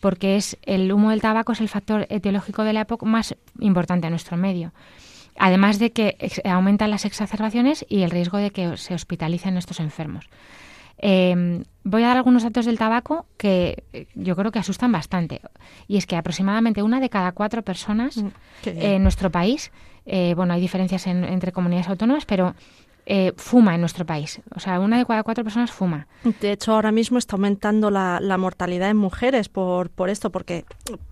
porque es el humo del tabaco es el factor etiológico de la EPOC más importante a nuestro medio. Además de que aumentan las exacerbaciones y el riesgo de que se hospitalicen estos enfermos. Eh, voy a dar algunos datos del tabaco que eh, yo creo que asustan bastante. Y es que aproximadamente una de cada cuatro personas Mm, en nuestro país, eh, bueno, hay diferencias en- entre comunidades autónomas, pero eh, fuma en nuestro país. O sea, una de cada cuatro personas fuma. De hecho, ahora mismo está aumentando la, la mortalidad en mujeres por, por esto, porque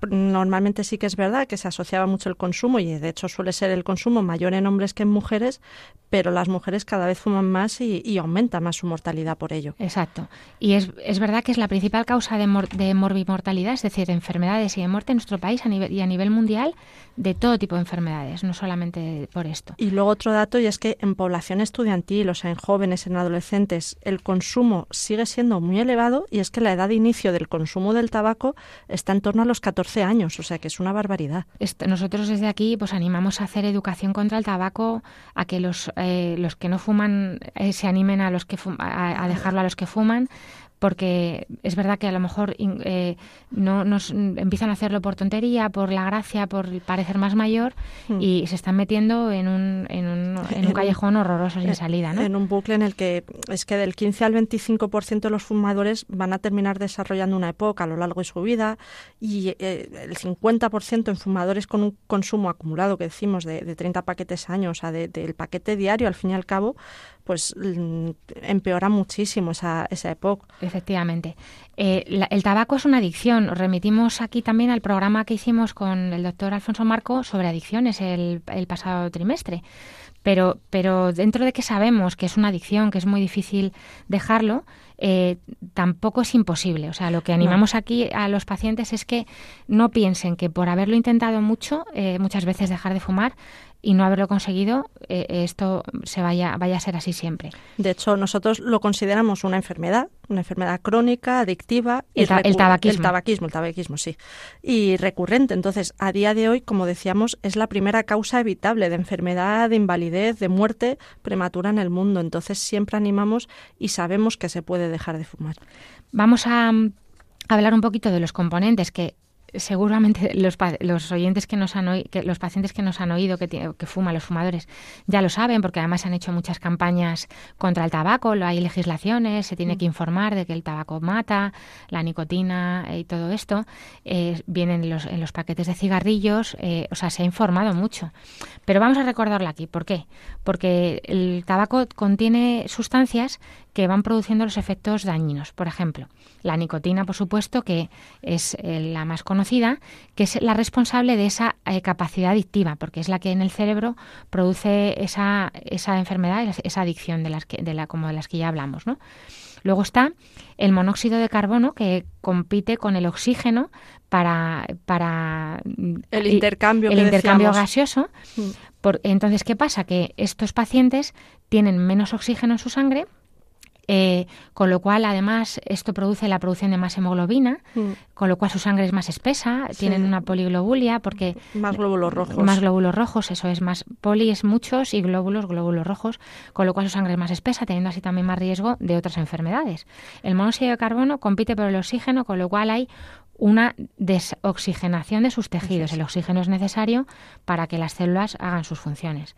normalmente sí que es verdad que se asociaba mucho el consumo y de hecho suele ser el consumo mayor en hombres que en mujeres, pero las mujeres cada vez fuman más y, y aumenta más su mortalidad por ello. Exacto. Y es, es verdad que es la principal causa de, mor- de morbimortalidad, es decir, de enfermedades y de muerte en nuestro país a nivel, y a nivel mundial de todo tipo de enfermedades, no solamente por esto. Y luego otro dato y es que en población estudiantil, o sea, en jóvenes, en adolescentes, el consumo sigue siendo muy elevado y es que la edad de inicio del consumo del tabaco está en torno a los 14 años, o sea, que es una barbaridad. Nosotros desde aquí pues animamos a hacer educación contra el tabaco, a que los, eh, los que no fuman eh, se animen a los que a dejarlo a los que fuman, porque es verdad que a lo mejor eh, no nos empiezan a hacerlo por tontería, por la gracia, por parecer más mayor Mm. y se están metiendo en un, en un, en un <laughs> callejón horroroso sin salida, ¿no? En un bucle en el que es que del 15 al 25% de los fumadores van a terminar desarrollando una época a lo largo de su vida y eh, el 50% en fumadores con un consumo acumulado que decimos de, de 30 paquetes años, o sea, de- del paquete diario al fin y al cabo, pues mm, empeora muchísimo esa, esa época. Efectivamente. Eh, la- el tabaco es una adicción. Os remitimos aquí también al programa que hicimos con el doctor Alfonso Marco sobre adicciones el, el pasado trimestre. Pero, pero dentro de que sabemos que es una adicción, que es muy difícil dejarlo, eh, tampoco es imposible. O sea, lo que animamos aquí a los pacientes es que no piensen que por haberlo intentado mucho, eh, muchas veces dejar de fumar y no haberlo conseguido, eh, esto se vaya, vaya a ser así siempre. De hecho, nosotros lo consideramos una enfermedad, una enfermedad crónica, adictiva. y El ta- el tabaquismo. El tabaquismo, el tabaquismo, sí. Y recurrente. Entonces, a día de hoy, como decíamos, es la primera causa evitable de enfermedad, de invalidez, de muerte prematura en el mundo. Entonces, siempre animamos y sabemos que se puede dejar de fumar. Vamos a mm, hablar un poquito de los componentes que seguramente los, los oyentes que nos han oído, que los pacientes que nos han oído que, que fuman, los fumadores, ya lo saben porque además se han hecho muchas campañas contra el tabaco, lo- hay legislaciones, se tiene que informar de que el tabaco mata, la nicotina eh, y todo esto, eh, vienen en los, en los paquetes de cigarrillos, eh, o sea, se ha informado mucho. Pero vamos a recordarlo aquí, ¿por qué? Porque el tabaco contiene sustancias que van produciendo los efectos dañinos. Por ejemplo, la nicotina, por supuesto, que es eh, la más conocida, que es la responsable de esa eh, capacidad adictiva, porque es la que en el cerebro produce esa, esa enfermedad, esa adicción de las que, de la, como de las que ya hablamos, ¿no? Luego está el monóxido de carbono que compite con el oxígeno para, para El y- intercambio el que intercambio gaseoso. Mm. Por- entonces, ¿qué pasa? Que estos pacientes tienen menos oxígeno en su sangre Eh, con lo cual, además, esto produce la producción de más hemoglobina, Mm. con lo cual su sangre es más espesa, Sí. tienen una poliglobulia, porque Más glóbulos rojos. más glóbulos rojos, eso es más poli es muchos y glóbulos, glóbulos rojos, con lo cual su sangre es más espesa, teniendo así también más riesgo de otras enfermedades. El monóxido de carbono compite por el oxígeno, con lo cual hay una desoxigenación de sus tejidos. El oxígeno es necesario para que las células hagan sus funciones.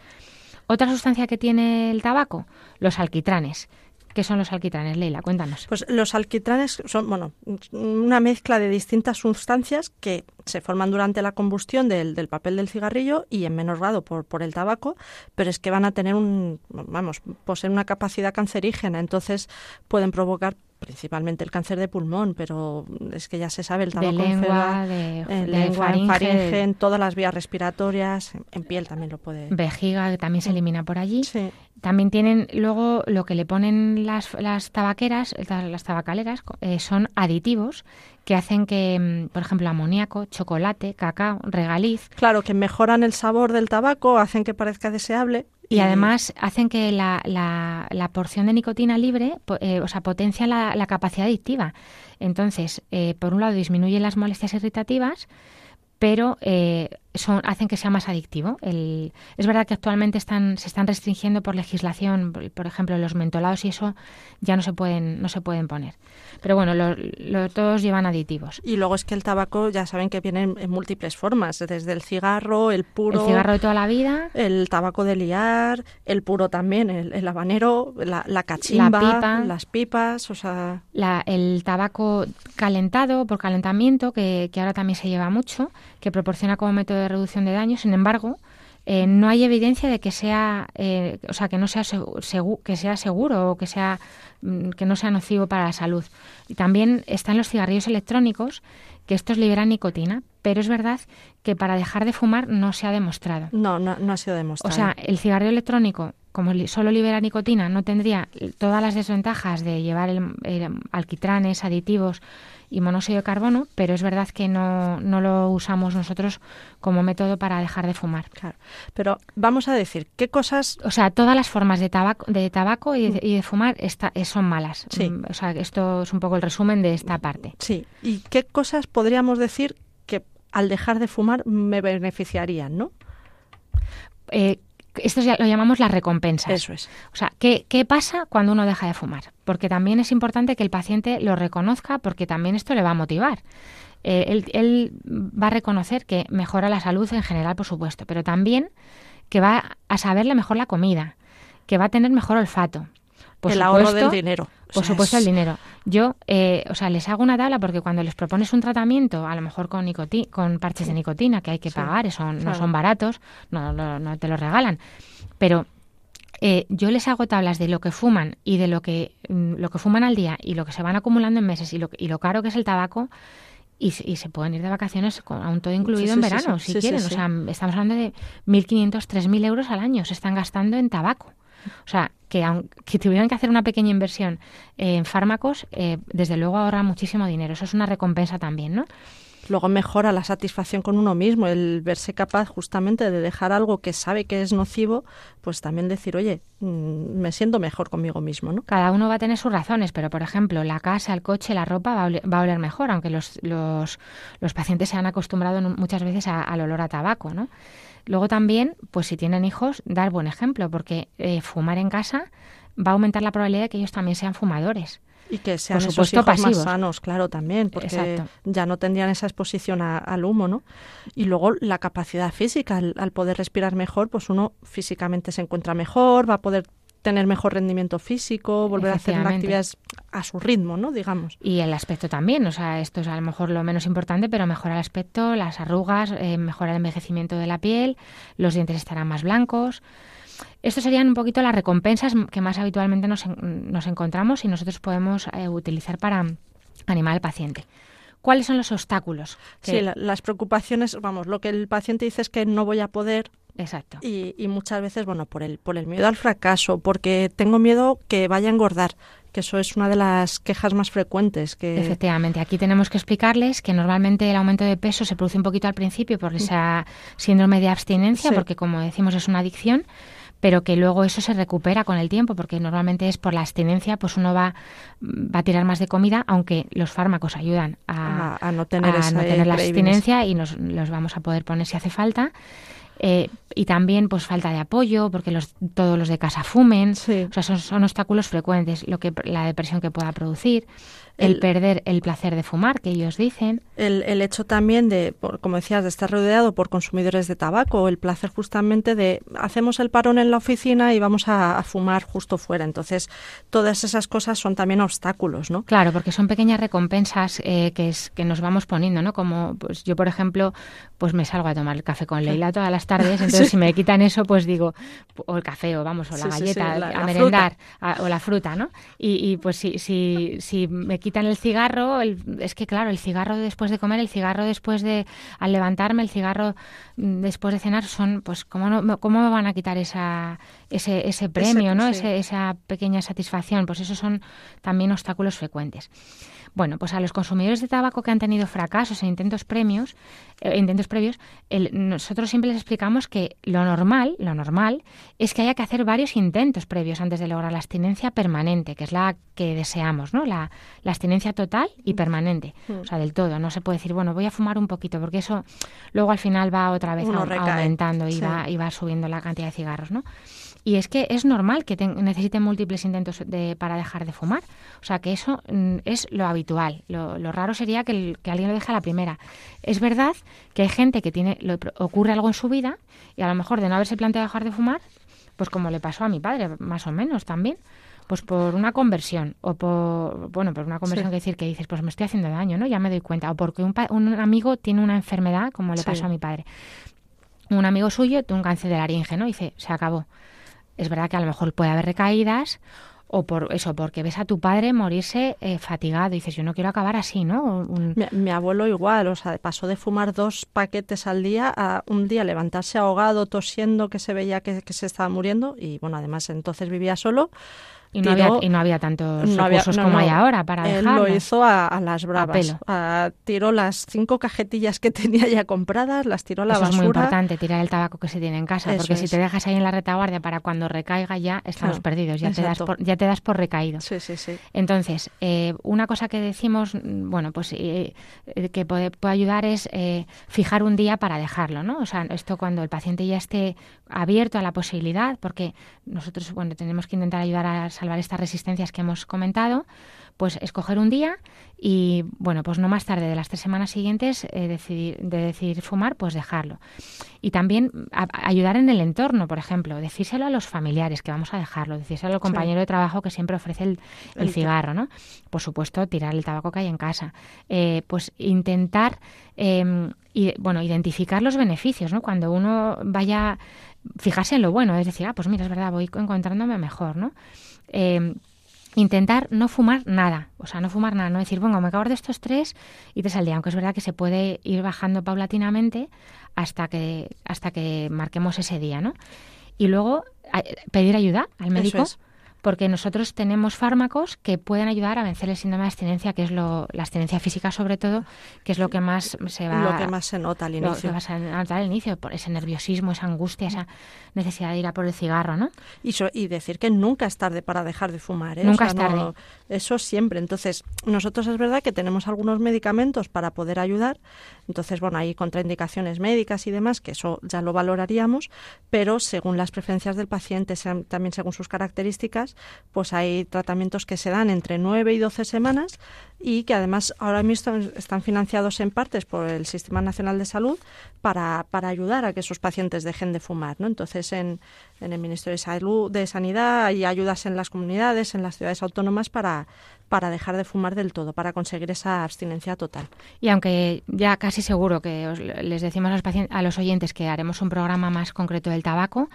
Otra sustancia que tiene el tabaco, los alquitranes. ¿Qué son los alquitranes, Leila? Cuéntanos. Pues los alquitranes son, bueno, una mezcla de distintas sustancias que se forman durante la combustión del, del papel del cigarrillo y en menor grado por, por el tabaco, pero es que van a tener un, vamos, poseen una capacidad cancerígena, entonces pueden provocar principalmente el cáncer de pulmón, pero es que ya se sabe, el de tabaco lengua, enferma de, en de lengua, faringe, en faringe, en todas las vías respiratorias, en, en piel también lo puede. vejiga, que también se elimina por allí. Sí. También tienen luego lo que le ponen las, las tabaqueras, las, tabacaleras, eh, son aditivos que hacen que, mm, por ejemplo, amoníaco, chocolate, cacao, regaliz, Claro, que mejoran el sabor del tabaco, hacen que parezca deseable. y además hacen que la, la, la porción de nicotina libre, eh, o sea, potencia la, la capacidad adictiva. Entonces, eh, por un lado, disminuyen las molestias irritativas, pero eh, son, hacen que sea más adictivo. El, es verdad que actualmente están, se están restringiendo por legislación, por, por ejemplo, los mentolados y eso ya no se pueden, no se pueden poner. Pero bueno, lo- lo- todos llevan aditivos. Y luego es que el tabaco ya saben que viene en, en múltiples formas, desde el cigarro, el puro, El cigarro de toda la vida, el tabaco de liar, el puro también, el, el habanero, la, la cachimba, pipa. las pipas, o sea, la- el tabaco calentado por calentamiento, que, que ahora también se lleva mucho, que proporciona como método de reducción de daño. Sin embargo, eh, no hay evidencia de que sea, eh, o sea, que no sea segu- segu- que sea seguro o que sea mm, que no sea nocivo para la salud. Y también están los cigarrillos electrónicos, que estos liberan nicotina, pero es verdad que para dejar de fumar no se ha demostrado. no, no, no ha sido O demostrado. sea, el cigarrillo electrónico, como li- solo libera nicotina, no tendría todas las desventajas de llevar el, el alquitranes, aditivos y monóxido de carbono, pero es verdad que no, no lo usamos nosotros como método para dejar de fumar. Claro. Pero vamos a decir, ¿qué cosas O sea, todas las formas de tabaco, de tabaco y de, y de fumar está- eh, son malas. Sí. Mm, O sea, esto es un poco el resumen de esta parte. Sí, ¿y qué cosas podríamos decir que al dejar de fumar me beneficiarían, no? Eh, esto ya lo llamamos las recompensas. Eso es. O sea, ¿qué, ¿qué pasa cuando uno deja de fumar? Porque también es importante que el paciente lo reconozca porque también esto le va a motivar. Eh, él, él va a reconocer que mejora la salud en general, por supuesto, pero también que va a saberle mejor la comida, que va a tener mejor olfato. Por el ahorro supuesto- del dinero. O Por sea, supuesto, es- el dinero. Yo, eh, o sea, les hago una tabla porque cuando les propones un tratamiento, a lo mejor con nicoti con parches de nicotina que hay que Sí, pagar, eso no claro. son baratos, no, no, no te los regalan. Pero eh, yo les hago tablas de lo que fuman y de lo que mm, lo que fuman al día y lo que se van acumulando en meses y lo, y lo caro que es el tabaco y, se- y se pueden ir de vacaciones con aún todo incluido Sí, en sí, verano, sí. si quieren. O sea, estamos hablando de 1.500, 3.000 euros al año se están gastando en tabaco. O sea, que aunque tuvieran que hacer una pequeña inversión en fármacos, eh, desde luego ahorran muchísimo dinero. Eso es una recompensa también, ¿no? Luego mejora la satisfacción con uno mismo, el verse capaz justamente de dejar algo que sabe que es nocivo, pues también decir, oye, mm, me siento mejor conmigo mismo, ¿no? Cada uno va a tener sus razones, pero por ejemplo, la casa, el coche, la ropa va a oler, va a oler mejor, aunque los, los, los pacientes se han acostumbrado muchas veces a- al olor a tabaco, ¿no? Luego también, pues si tienen hijos, dar buen ejemplo, porque eh, fumar en casa va a aumentar la probabilidad de que ellos también sean fumadores. Y que sean Por esos supuesto, hijos pasivos. más sanos, claro, también, porque Exacto. ya no tendrían esa exposición a- al humo, ¿no? Y luego la capacidad física, al, al poder respirar mejor, pues uno físicamente se encuentra mejor, va a poder tener mejor rendimiento físico, volver a hacer actividades a su ritmo, ¿no? Digamos. Y el aspecto también, o sea, esto es a lo mejor lo menos importante, pero mejora el aspecto, las arrugas, eh, mejora el envejecimiento de la piel, los dientes estarán más blancos. Estos serían un poquito las recompensas que más habitualmente nos, en- nos encontramos y nosotros podemos eh, utilizar para animar al paciente. ¿Cuáles son los obstáculos? Que- Sí, la- las preocupaciones, vamos, lo que el paciente dice es que no voy a poder Exacto. y, y muchas veces, bueno, por el, por el miedo al fracaso, porque tengo miedo que vaya a engordar, que eso es una de las quejas más frecuentes, que Efectivamente, aquí tenemos que explicarles que normalmente el aumento de peso se produce un poquito al principio por esa síndrome de abstinencia, Sí. porque como decimos es una adicción, pero que luego eso se recupera con el tiempo, porque normalmente es por la abstinencia, pues uno va, va a tirar más de comida, aunque los fármacos ayudan a, no tener, no tener la abstinencia y nos los vamos a poder poner si hace falta. Eh, y también pues falta de apoyo porque los, todos los de casa fumen. O sea son, son, obstáculos frecuentes lo que la depresión que pueda producir el, perder el placer de fumar, que ellos dicen. El, el hecho también de, por, como decías, de estar rodeado por consumidores de tabaco, el placer justamente de hacemos el parón en la oficina y vamos a, fumar justo fuera. Entonces, todas esas cosas son también obstáculos, ¿no? Claro, porque son pequeñas recompensas eh, que, es, que nos vamos poniendo, ¿no? Como pues yo, por ejemplo, pues me salgo a tomar el café con Leila todas las tardes, <laughs> entonces si me quitan eso, pues digo, o el café, o vamos, o la galleta, a merendar, o la fruta, ¿no? Y, y pues si, si, si me quitan el cigarro, es que claro, el cigarro después de comer, el cigarro después de al levantarme, el cigarro mm, después de cenar son, pues, ¿cómo, no, cómo me van a quitar esa, ese, ese premio, ¿no? esa pequeña satisfacción? Pues esos son también obstáculos frecuentes. Bueno, pues a los consumidores de tabaco que han tenido fracasos en intentos premios, eh, intentos previos, nosotros siempre les explicamos que lo normal, lo normal, es que haya que hacer varios intentos previos antes de lograr la abstinencia permanente, que es la que deseamos, ¿no? La, abstinencia total y permanente, mm. o sea, del todo. No se puede decir, bueno, voy a fumar un poquito, porque eso luego al final va otra vez aumentando y, va, y va subiendo la cantidad de cigarros, ¿no? Y es que es normal que necesiten múltiples intentos de, para dejar de fumar. O sea, que eso mm, es lo habitual. Lo, raro sería que, alguien lo deje a la primera. Es verdad que hay gente que tiene lo, ocurre algo en su vida y a lo mejor de no haberse planteado dejar de fumar, pues como le pasó a mi padre, más o menos también, pues por una conversión o por, bueno, por una conversión que decir que dices, pues me estoy haciendo daño, ¿no? Ya me doy cuenta. O porque un, un amigo tiene una enfermedad, como le pasó a mi padre. Un amigo suyo tuvo un cáncer de laringe, ¿no? dice, se acabó es verdad que a lo mejor puede haber recaídas o por eso, porque ves a tu padre morirse eh, fatigado y dices, yo no quiero acabar así, ¿no? Mi, abuelo igual, o sea, pasó de fumar dos paquetes al día a un día levantarse ahogado, tosiendo, que se veía que, que se estaba muriendo y bueno, además entonces vivía solo y no, había, y no había tantos recursos como hay ahora para Él lo hizo a, las bravas. tiró las cinco cajetillas que <laughs> tenía ya compradas, las tiró a la Eso basura. es muy importante, tirar el tabaco que se tiene en casa, porque si te dejas ahí en la retaguardia para cuando recaiga ya estamos perdidos, ya te, das por, ya te das por recaído. Sí, sí, sí. Entonces, eh, una cosa que decimos, bueno, pues eh, eh, que puede, puede, ayudar es fijar un día para dejarlo, ¿no? O sea, esto cuando el paciente ya esté abierto a la posibilidad, porque nosotros, bueno, tenemos que intentar ayudar a salvar estas resistencias que hemos comentado, pues escoger un día y, bueno, pues no más tarde de las tres semanas siguientes eh, decidir, de decidir fumar, pues dejarlo. Y también ayudar en el entorno, por ejemplo, decírselo a los familiares que vamos a dejarlo, decírselo al compañero de trabajo que siempre ofrece el, cigarro, ¿no? Por supuesto, tirar el tabaco que hay en casa. Eh, pues intentar, em, y, bueno, identificar los beneficios, ¿no? Cuando uno vaya fijarse en lo bueno, es decir, ah, pues mira, es verdad, voy encontrándome mejor, ¿no? Eh, intentar no fumar nada, o sea, no fumar nada, no decir, bueno, me acabo de estos tres y tres al día, aunque es verdad que se puede ir bajando paulatinamente hasta que, hasta que marquemos ese día, ¿no? Y luego pedir ayuda al médico porque nosotros tenemos fármacos que pueden ayudar a vencer el síndrome de abstinencia, que es lo, la abstinencia física sobre todo, que es lo que más se va lo que más se nota al inicio, lo que nota al inicio, por ese nerviosismo, esa angustia, esa necesidad de ir a por el cigarro, ¿no? Y, y decir que nunca es tarde para dejar de fumar, ¿eh? Nunca es tarde. eso siempre. Entonces, nosotros es verdad que tenemos algunos medicamentos para poder ayudar. Entonces, bueno, hay contraindicaciones médicas y demás, que eso ya lo valoraríamos, pero según las preferencias del paciente, también según sus características, pues hay tratamientos que se dan entre 9 y 12 semanas y que además ahora mismo están financiados en partes por el Sistema Nacional de Salud para, para ayudar a que esos pacientes dejen de fumar. ¿no? Entonces, en, en el Ministerio de Salud, de Sanidad, hay ayudas en las comunidades, en las ciudades autónomas para, para dejar de fumar del todo, para conseguir esa abstinencia total. Y aunque ya casi seguro que les decimos a los, a los oyentes que haremos un programa más concreto del tabaco,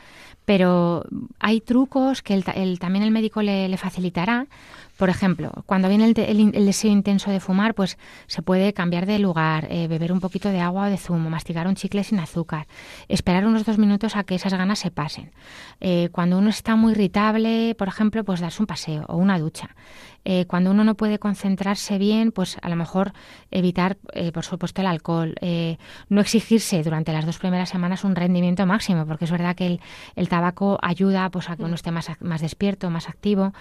pero hay trucos que el, también el médico le facilitará por ejemplo, cuando viene el, deseo intenso de fumar, pues se puede cambiar de lugar, eh, beber un poquito de agua o de zumo, masticar un chicle sin azúcar, esperar unos dos minutos a que esas ganas se pasen. Eh, cuando uno está muy irritable, por ejemplo, pues darse un paseo o una ducha. Eh, cuando uno no puede concentrarse bien, pues a lo mejor evitar, eh, por supuesto, el alcohol. Eh, no exigirse durante las dos primeras semanas un rendimiento máximo, porque es verdad que el, tabaco ayuda pues, a que uno esté más, más despierto, más activo.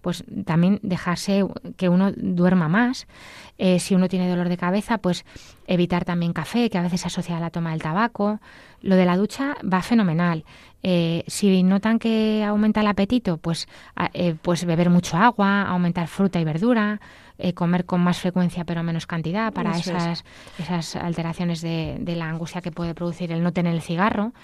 Pues también dejarse que uno duerma más. si uno tiene dolor de cabeza, pues evitar también café, que a veces se asocia a la toma del tabaco. Lo de la ducha va fenomenal. Eh, si notan que aumenta el apetito, pues, eh, pues beber mucho agua, aumentar fruta y verdura, eh, comer con más frecuencia pero menos cantidad para esas, esas alteraciones de, de, la angustia que puede producir el no tener el cigarro.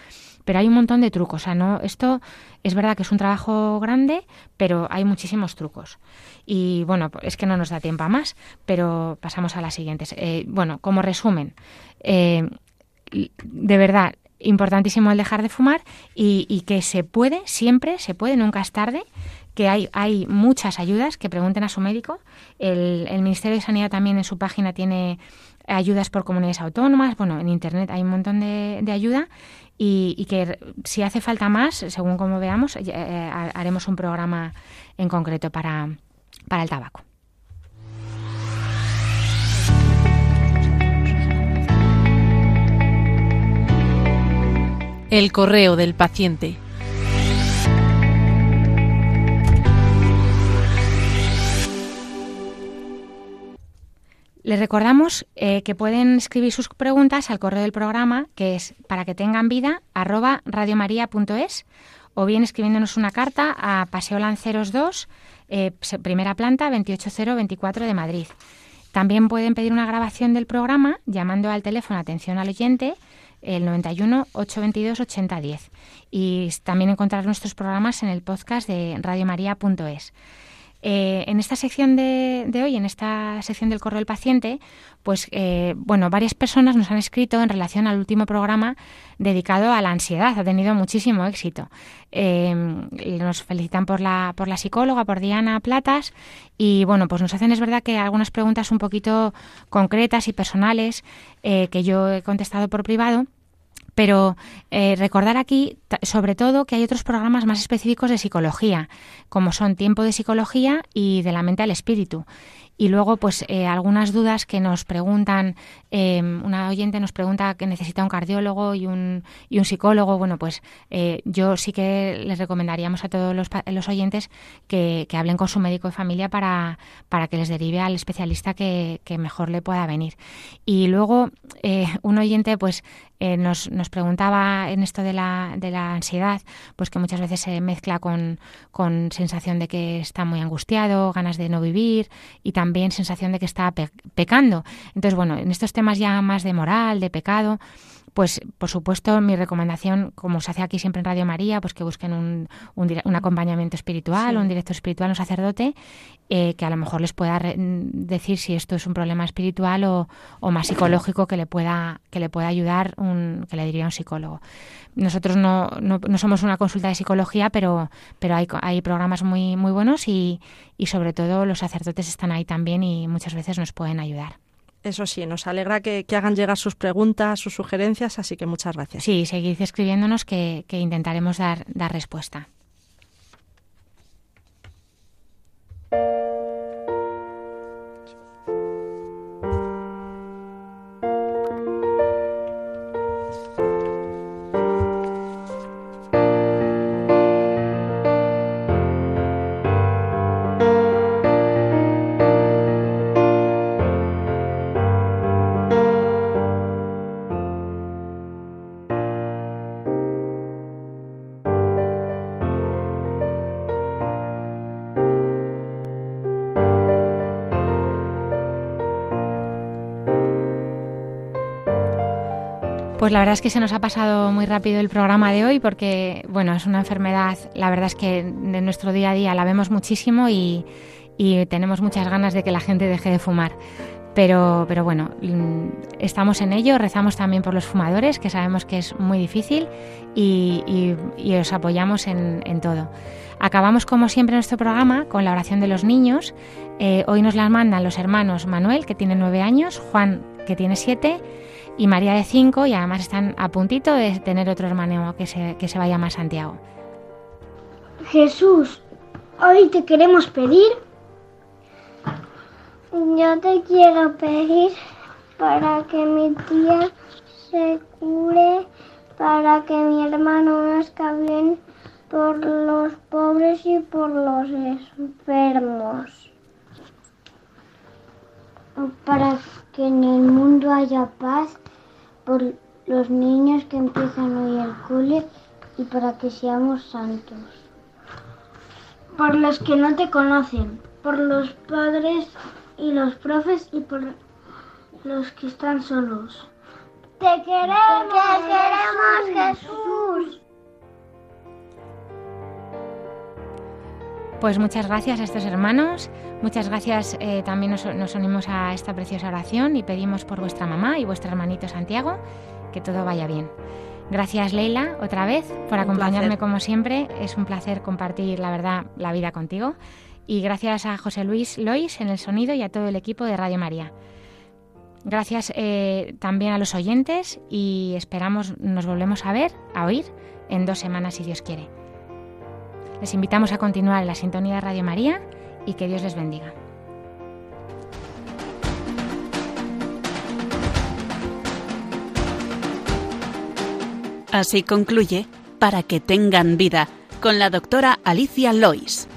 Pero hay un montón de trucos. O sea, no, esto es verdad que es un trabajo grande, pero hay muchísimos trucos. Y bueno, es que no nos da tiempo a más, pero pasamos a las siguientes. bueno, como resumen, de verdad, importantísimo el dejar de fumar y, que se puede, siempre se puede, nunca es tarde, que hay, hay muchas ayudas, que pregunten a su médico. El, Ministerio de Sanidad también en su página tiene ayudas por comunidades autónomas, bueno, en Internet hay un montón de, ayuda y, que si hace falta más, según como veamos, eh, haremos un programa en concreto para, para el tabaco. El correo del paciente. Les recordamos eh, que pueden escribir sus preguntas al correo del programa, que es para que tengan vida, arroba radiomaria.es, o bien escribiéndonos una carta a Paseo Lanceros 2, eh, primera planta, 28024 de Madrid. También pueden pedir una grabación del programa llamando al teléfono Atención al Oyente el 91 822 8010. Y también encontrar nuestros programas en el podcast de radiomaria.es. Eh, en esta sección de, hoy, en esta sección del correo del paciente, pues eh, bueno, varias personas nos han escrito en relación al último programa dedicado a la ansiedad. Ha tenido muchísimo éxito. Eh, nos felicitan por la, por la psicóloga, por Diana Platas, y bueno, pues nos hacen es verdad que algunas preguntas un poquito concretas y personales que yo he contestado por privado pero eh, recordar aquí, sobre todo, que hay otros programas más específicos de psicología, como son Tiempo de Psicología y De la Mente al Espíritu. Y luego, pues, eh, algunas dudas que nos preguntan, eh, una oyente nos pregunta que necesita un cardiólogo y un, y un psicólogo. Bueno, pues eh, yo sí que les recomendaríamos a todos los, oyentes que, hablen con su médico de familia para, para que les derive al especialista que mejor le pueda venir. Y luego, un oyente, pues, nos, nos preguntaba en esto de la, de la ansiedad, pues que muchas veces se mezcla con, con sensación de que está muy angustiado, ganas de no vivir y también sensación de que está pecando. Entonces, bueno, en estos temas ya más de moral, de pecado, pues por supuesto mi recomendación, como se hace aquí siempre en Radio María, pues que busquen un, un, acompañamiento espiritual o un director espiritual, un sacerdote, eh, que a lo mejor les pueda decir si esto es un problema espiritual o, o, más psicológico que le pueda, que le pueda ayudar, un, que le diría un psicólogo. Nosotros no, no, no, somos una consulta de psicología, pero, pero hay, hay programas muy, muy buenos y, y sobre todo los sacerdotes están ahí también y muchas veces nos pueden ayudar. Eso sí, nos alegra que, hagan llegar sus preguntas, sus sugerencias, así que muchas gracias. Sí, seguid escribiéndonos que, que intentaremos dar, dar respuesta. Pues la verdad es que se nos ha pasado muy rápido el programa de hoy porque, bueno, es una enfermedad, la verdad es que en nuestro día a día la vemos muchísimo y, tenemos muchas ganas de que la gente deje de fumar. Pero, pero bueno, mm, estamos en ello, rezamos también por los fumadores, que sabemos que es muy difícil, y, os apoyamos en, todo. Acabamos, como siempre, nuestro programa con la oración de los niños. Eh, hoy nos la mandan los hermanos Manuel, que tiene nueve años, Juan, que tiene siete, y María de cinco, y además están a puntito de tener otro hermano que se, que se vaya más Santiago. Jesús, hoy te queremos pedir yo te quiero pedir para que mi tía se cure, para que mi hermano nazca bien por los pobres y por los enfermos. Para que en el mundo haya paz por los niños que empiezan hoy el cole y para que seamos santos. Por los que no te conocen, por los padres y los profes y por los que están solos. Te queremos, te queremos Jesús. Pues muchas gracias a estos hermanos, muchas gracias eh, también nos, nos, unimos a esta preciosa oración y pedimos por vuestra mamá y vuestro hermanito Santiago que todo vaya bien. Gracias Leila otra vez por acompañarme como siempre, es un placer compartir la verdad la vida contigo y gracias a José Luis Lois en el sonido y a todo el equipo de Radio María. Gracias eh, también a los oyentes y esperamos nos volvemos a ver, a oír, en dos semanas si Dios quiere. Les invitamos a continuar la sintonía de Radio María y que Dios les bendiga. Así concluye Para que tengan vida con la doctora Alicia Lois.